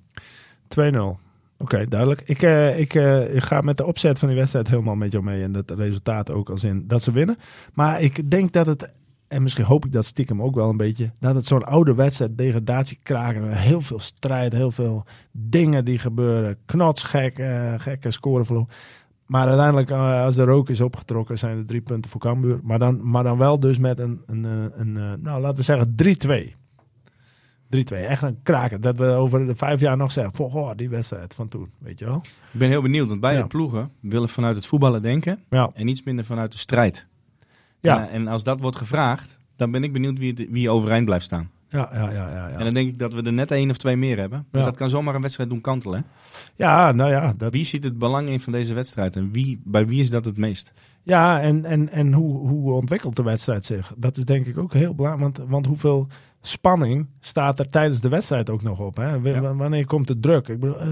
2-0. Oké, duidelijk. Ik, ik, ik ga met de opzet van die wedstrijd helemaal met jou mee. En het resultaat ook als in dat ze winnen. Maar ik denk dat het, en misschien hoop ik dat stiekem ook wel een beetje, dat het zo'n oude wedstrijd, degradatiekraken, heel veel strijd, heel veel dingen die gebeuren. Knotsgek, eh gekke scoreverloop. Maar uiteindelijk, eh, als de rook is opgetrokken, zijn er drie punten voor Cambuur. Maar dan, maar dan wel dus met een, een, eh, een, nou laten we zeggen 3-2. 3-2, echt een kraker. Dat we over de vijf jaar nog zeggen, goh, die wedstrijd van toen, weet je wel. Ik ben heel benieuwd, want beide Ja. ploegen willen vanuit het voetballen denken. Ja, En iets minder vanuit de strijd. Ja, En, eh, en als dat wordt gevraagd, dan ben ik benieuwd wie, het- wie overeind blijft staan. ja, ja, ja, ja. En dan denk ik dat we er net één of twee meer hebben. Ja. Dat kan zomaar een wedstrijd doen kantelen. hè? ja nou ja, dat, Wie ziet het belang in van deze wedstrijd? En wie, bij wie is dat het meest? ja en, en, en hoe, hoe ontwikkelt de wedstrijd zich? Dat is denk ik ook heel belangrijk, want, want hoeveel spanning staat er tijdens de wedstrijd ook nog op? Hè? W- Ja. w- Wanneer komt de druk? Ik bedoel, eh,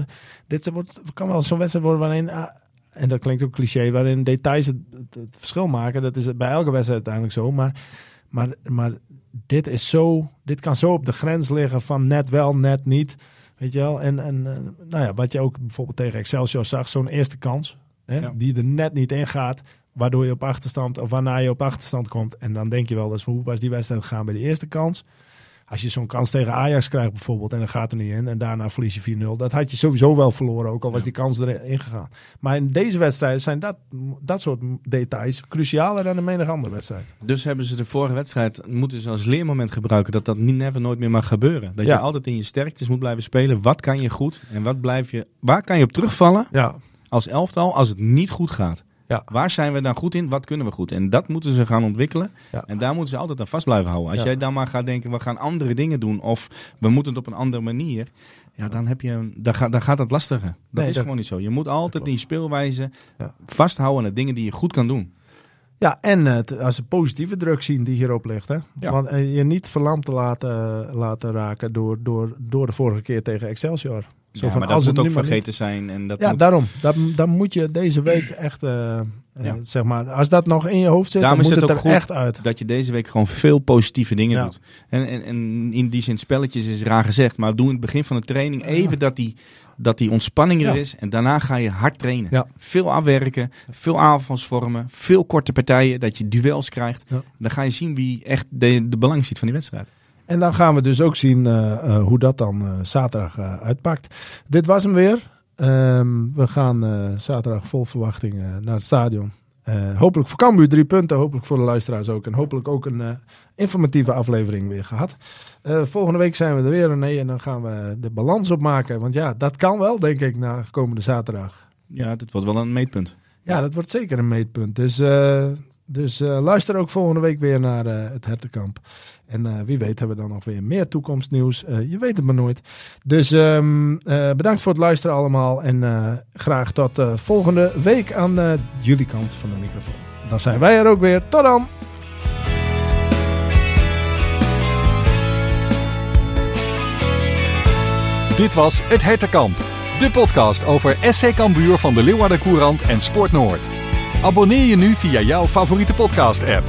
dit wordt, kan wel zo'n wedstrijd worden waarin... en dat klinkt ook cliché, waarin details het, het, het verschil maken. Dat is het bij elke wedstrijd uiteindelijk zo. Maar, maar, maar dit is zo, dit kan zo op de grens liggen van net wel, net niet. Weet je wel? En, en eh, nou ja, wat je ook bijvoorbeeld tegen Excelsior zag, zo'n eerste kans, hè, Ja. die er net niet in gaat, waardoor je op achterstand, of waarna je op achterstand komt. En dan denk je wel, dus hoe was die wedstrijd gegaan bij de eerste kans? Als je zo'n kans tegen Ajax krijgt bijvoorbeeld en dan gaat er niet in en daarna verlies je 4-0, dat had je sowieso wel verloren, ook al was die kans erin gegaan. Maar in deze wedstrijd zijn dat, dat soort details crucialer dan in menig andere wedstrijd. Dus hebben ze de vorige wedstrijd moeten ze als leermoment gebruiken dat dat niet never nooit meer mag gebeuren. Dat Ja. je altijd in je sterktes moet blijven spelen. Wat kan je goed en wat blijf je, waar kan je op terugvallen Ja, als elftal als het niet goed gaat? Ja. Waar zijn we dan goed in? Wat kunnen we goed? En dat moeten ze gaan ontwikkelen. Ja. En daar moeten ze altijd aan vast blijven houden. Als Ja. jij dan maar gaat denken, we gaan andere dingen doen. Of we moeten het op een andere manier. Ja, dan, heb je, een- dan, gaat, dan gaat het lastiger. Dat Nee, is dat- gewoon niet zo. Je moet altijd je speelwijze Ja. vasthouden aan de dingen die je goed kan doen. Ja, en als ze positieve druk zien die hierop ligt. Hè? Ja. Want eh, je niet verlamd te laten, laten raken door, door, door de vorige keer tegen Excelsior. Zo Ja, van, maar dat als moet het ook vergeten zijn. En dat Ja, moet, daarom. Dat, dan moet je deze week echt, eh, eh, zeg maar, als dat nog in je hoofd zit, Daarom dan moet het er goed echt uit. dat je deze week gewoon veel positieve dingen Ja. doet. En, en, en in die zin, spelletjes is raar gezegd. Maar doe in het begin van de training even dat die, dat die ontspanning er is. En daarna ga je hard trainen. Veel afwerken, veel aanvalsvormen, veel korte partijen. Dat je duels krijgt. Dan ga je zien wie echt de, de belang ziet van die wedstrijd. En dan gaan we dus ook zien eh, eh, hoe dat dan eh, zaterdag uitpakt. Dit was hem weer. Ehm, we gaan zaterdag vol verwachting naar het stadion. Hopelijk voor Cambuur drie punten. Hopelijk voor de luisteraars ook. En hopelijk ook een informatieve aflevering weer gehad. Eh, volgende week zijn we er weer, René. En dan gaan we de balans opmaken. Want ja, dat kan wel, denk ik, na komende zaterdag. Ja, dit wordt wel een meetpunt. Ja, dat wordt zeker een meetpunt. Dus, dus luister ook volgende week weer naar het Hertenkamp. En eh, wie weet hebben we dan nog weer meer toekomstnieuws. Eh, je weet het maar nooit. Dus ehm, eh, bedankt voor het luisteren allemaal. En graag tot volgende week aan jullie kant van de microfoon. Dan zijn wij er ook weer. Tot dan! Dit was Het Hertenkamp, de podcast over SC Cambuur van de Leeuwarden Courant en Sport Noord. Abonneer je nu via jouw favoriete podcast-app.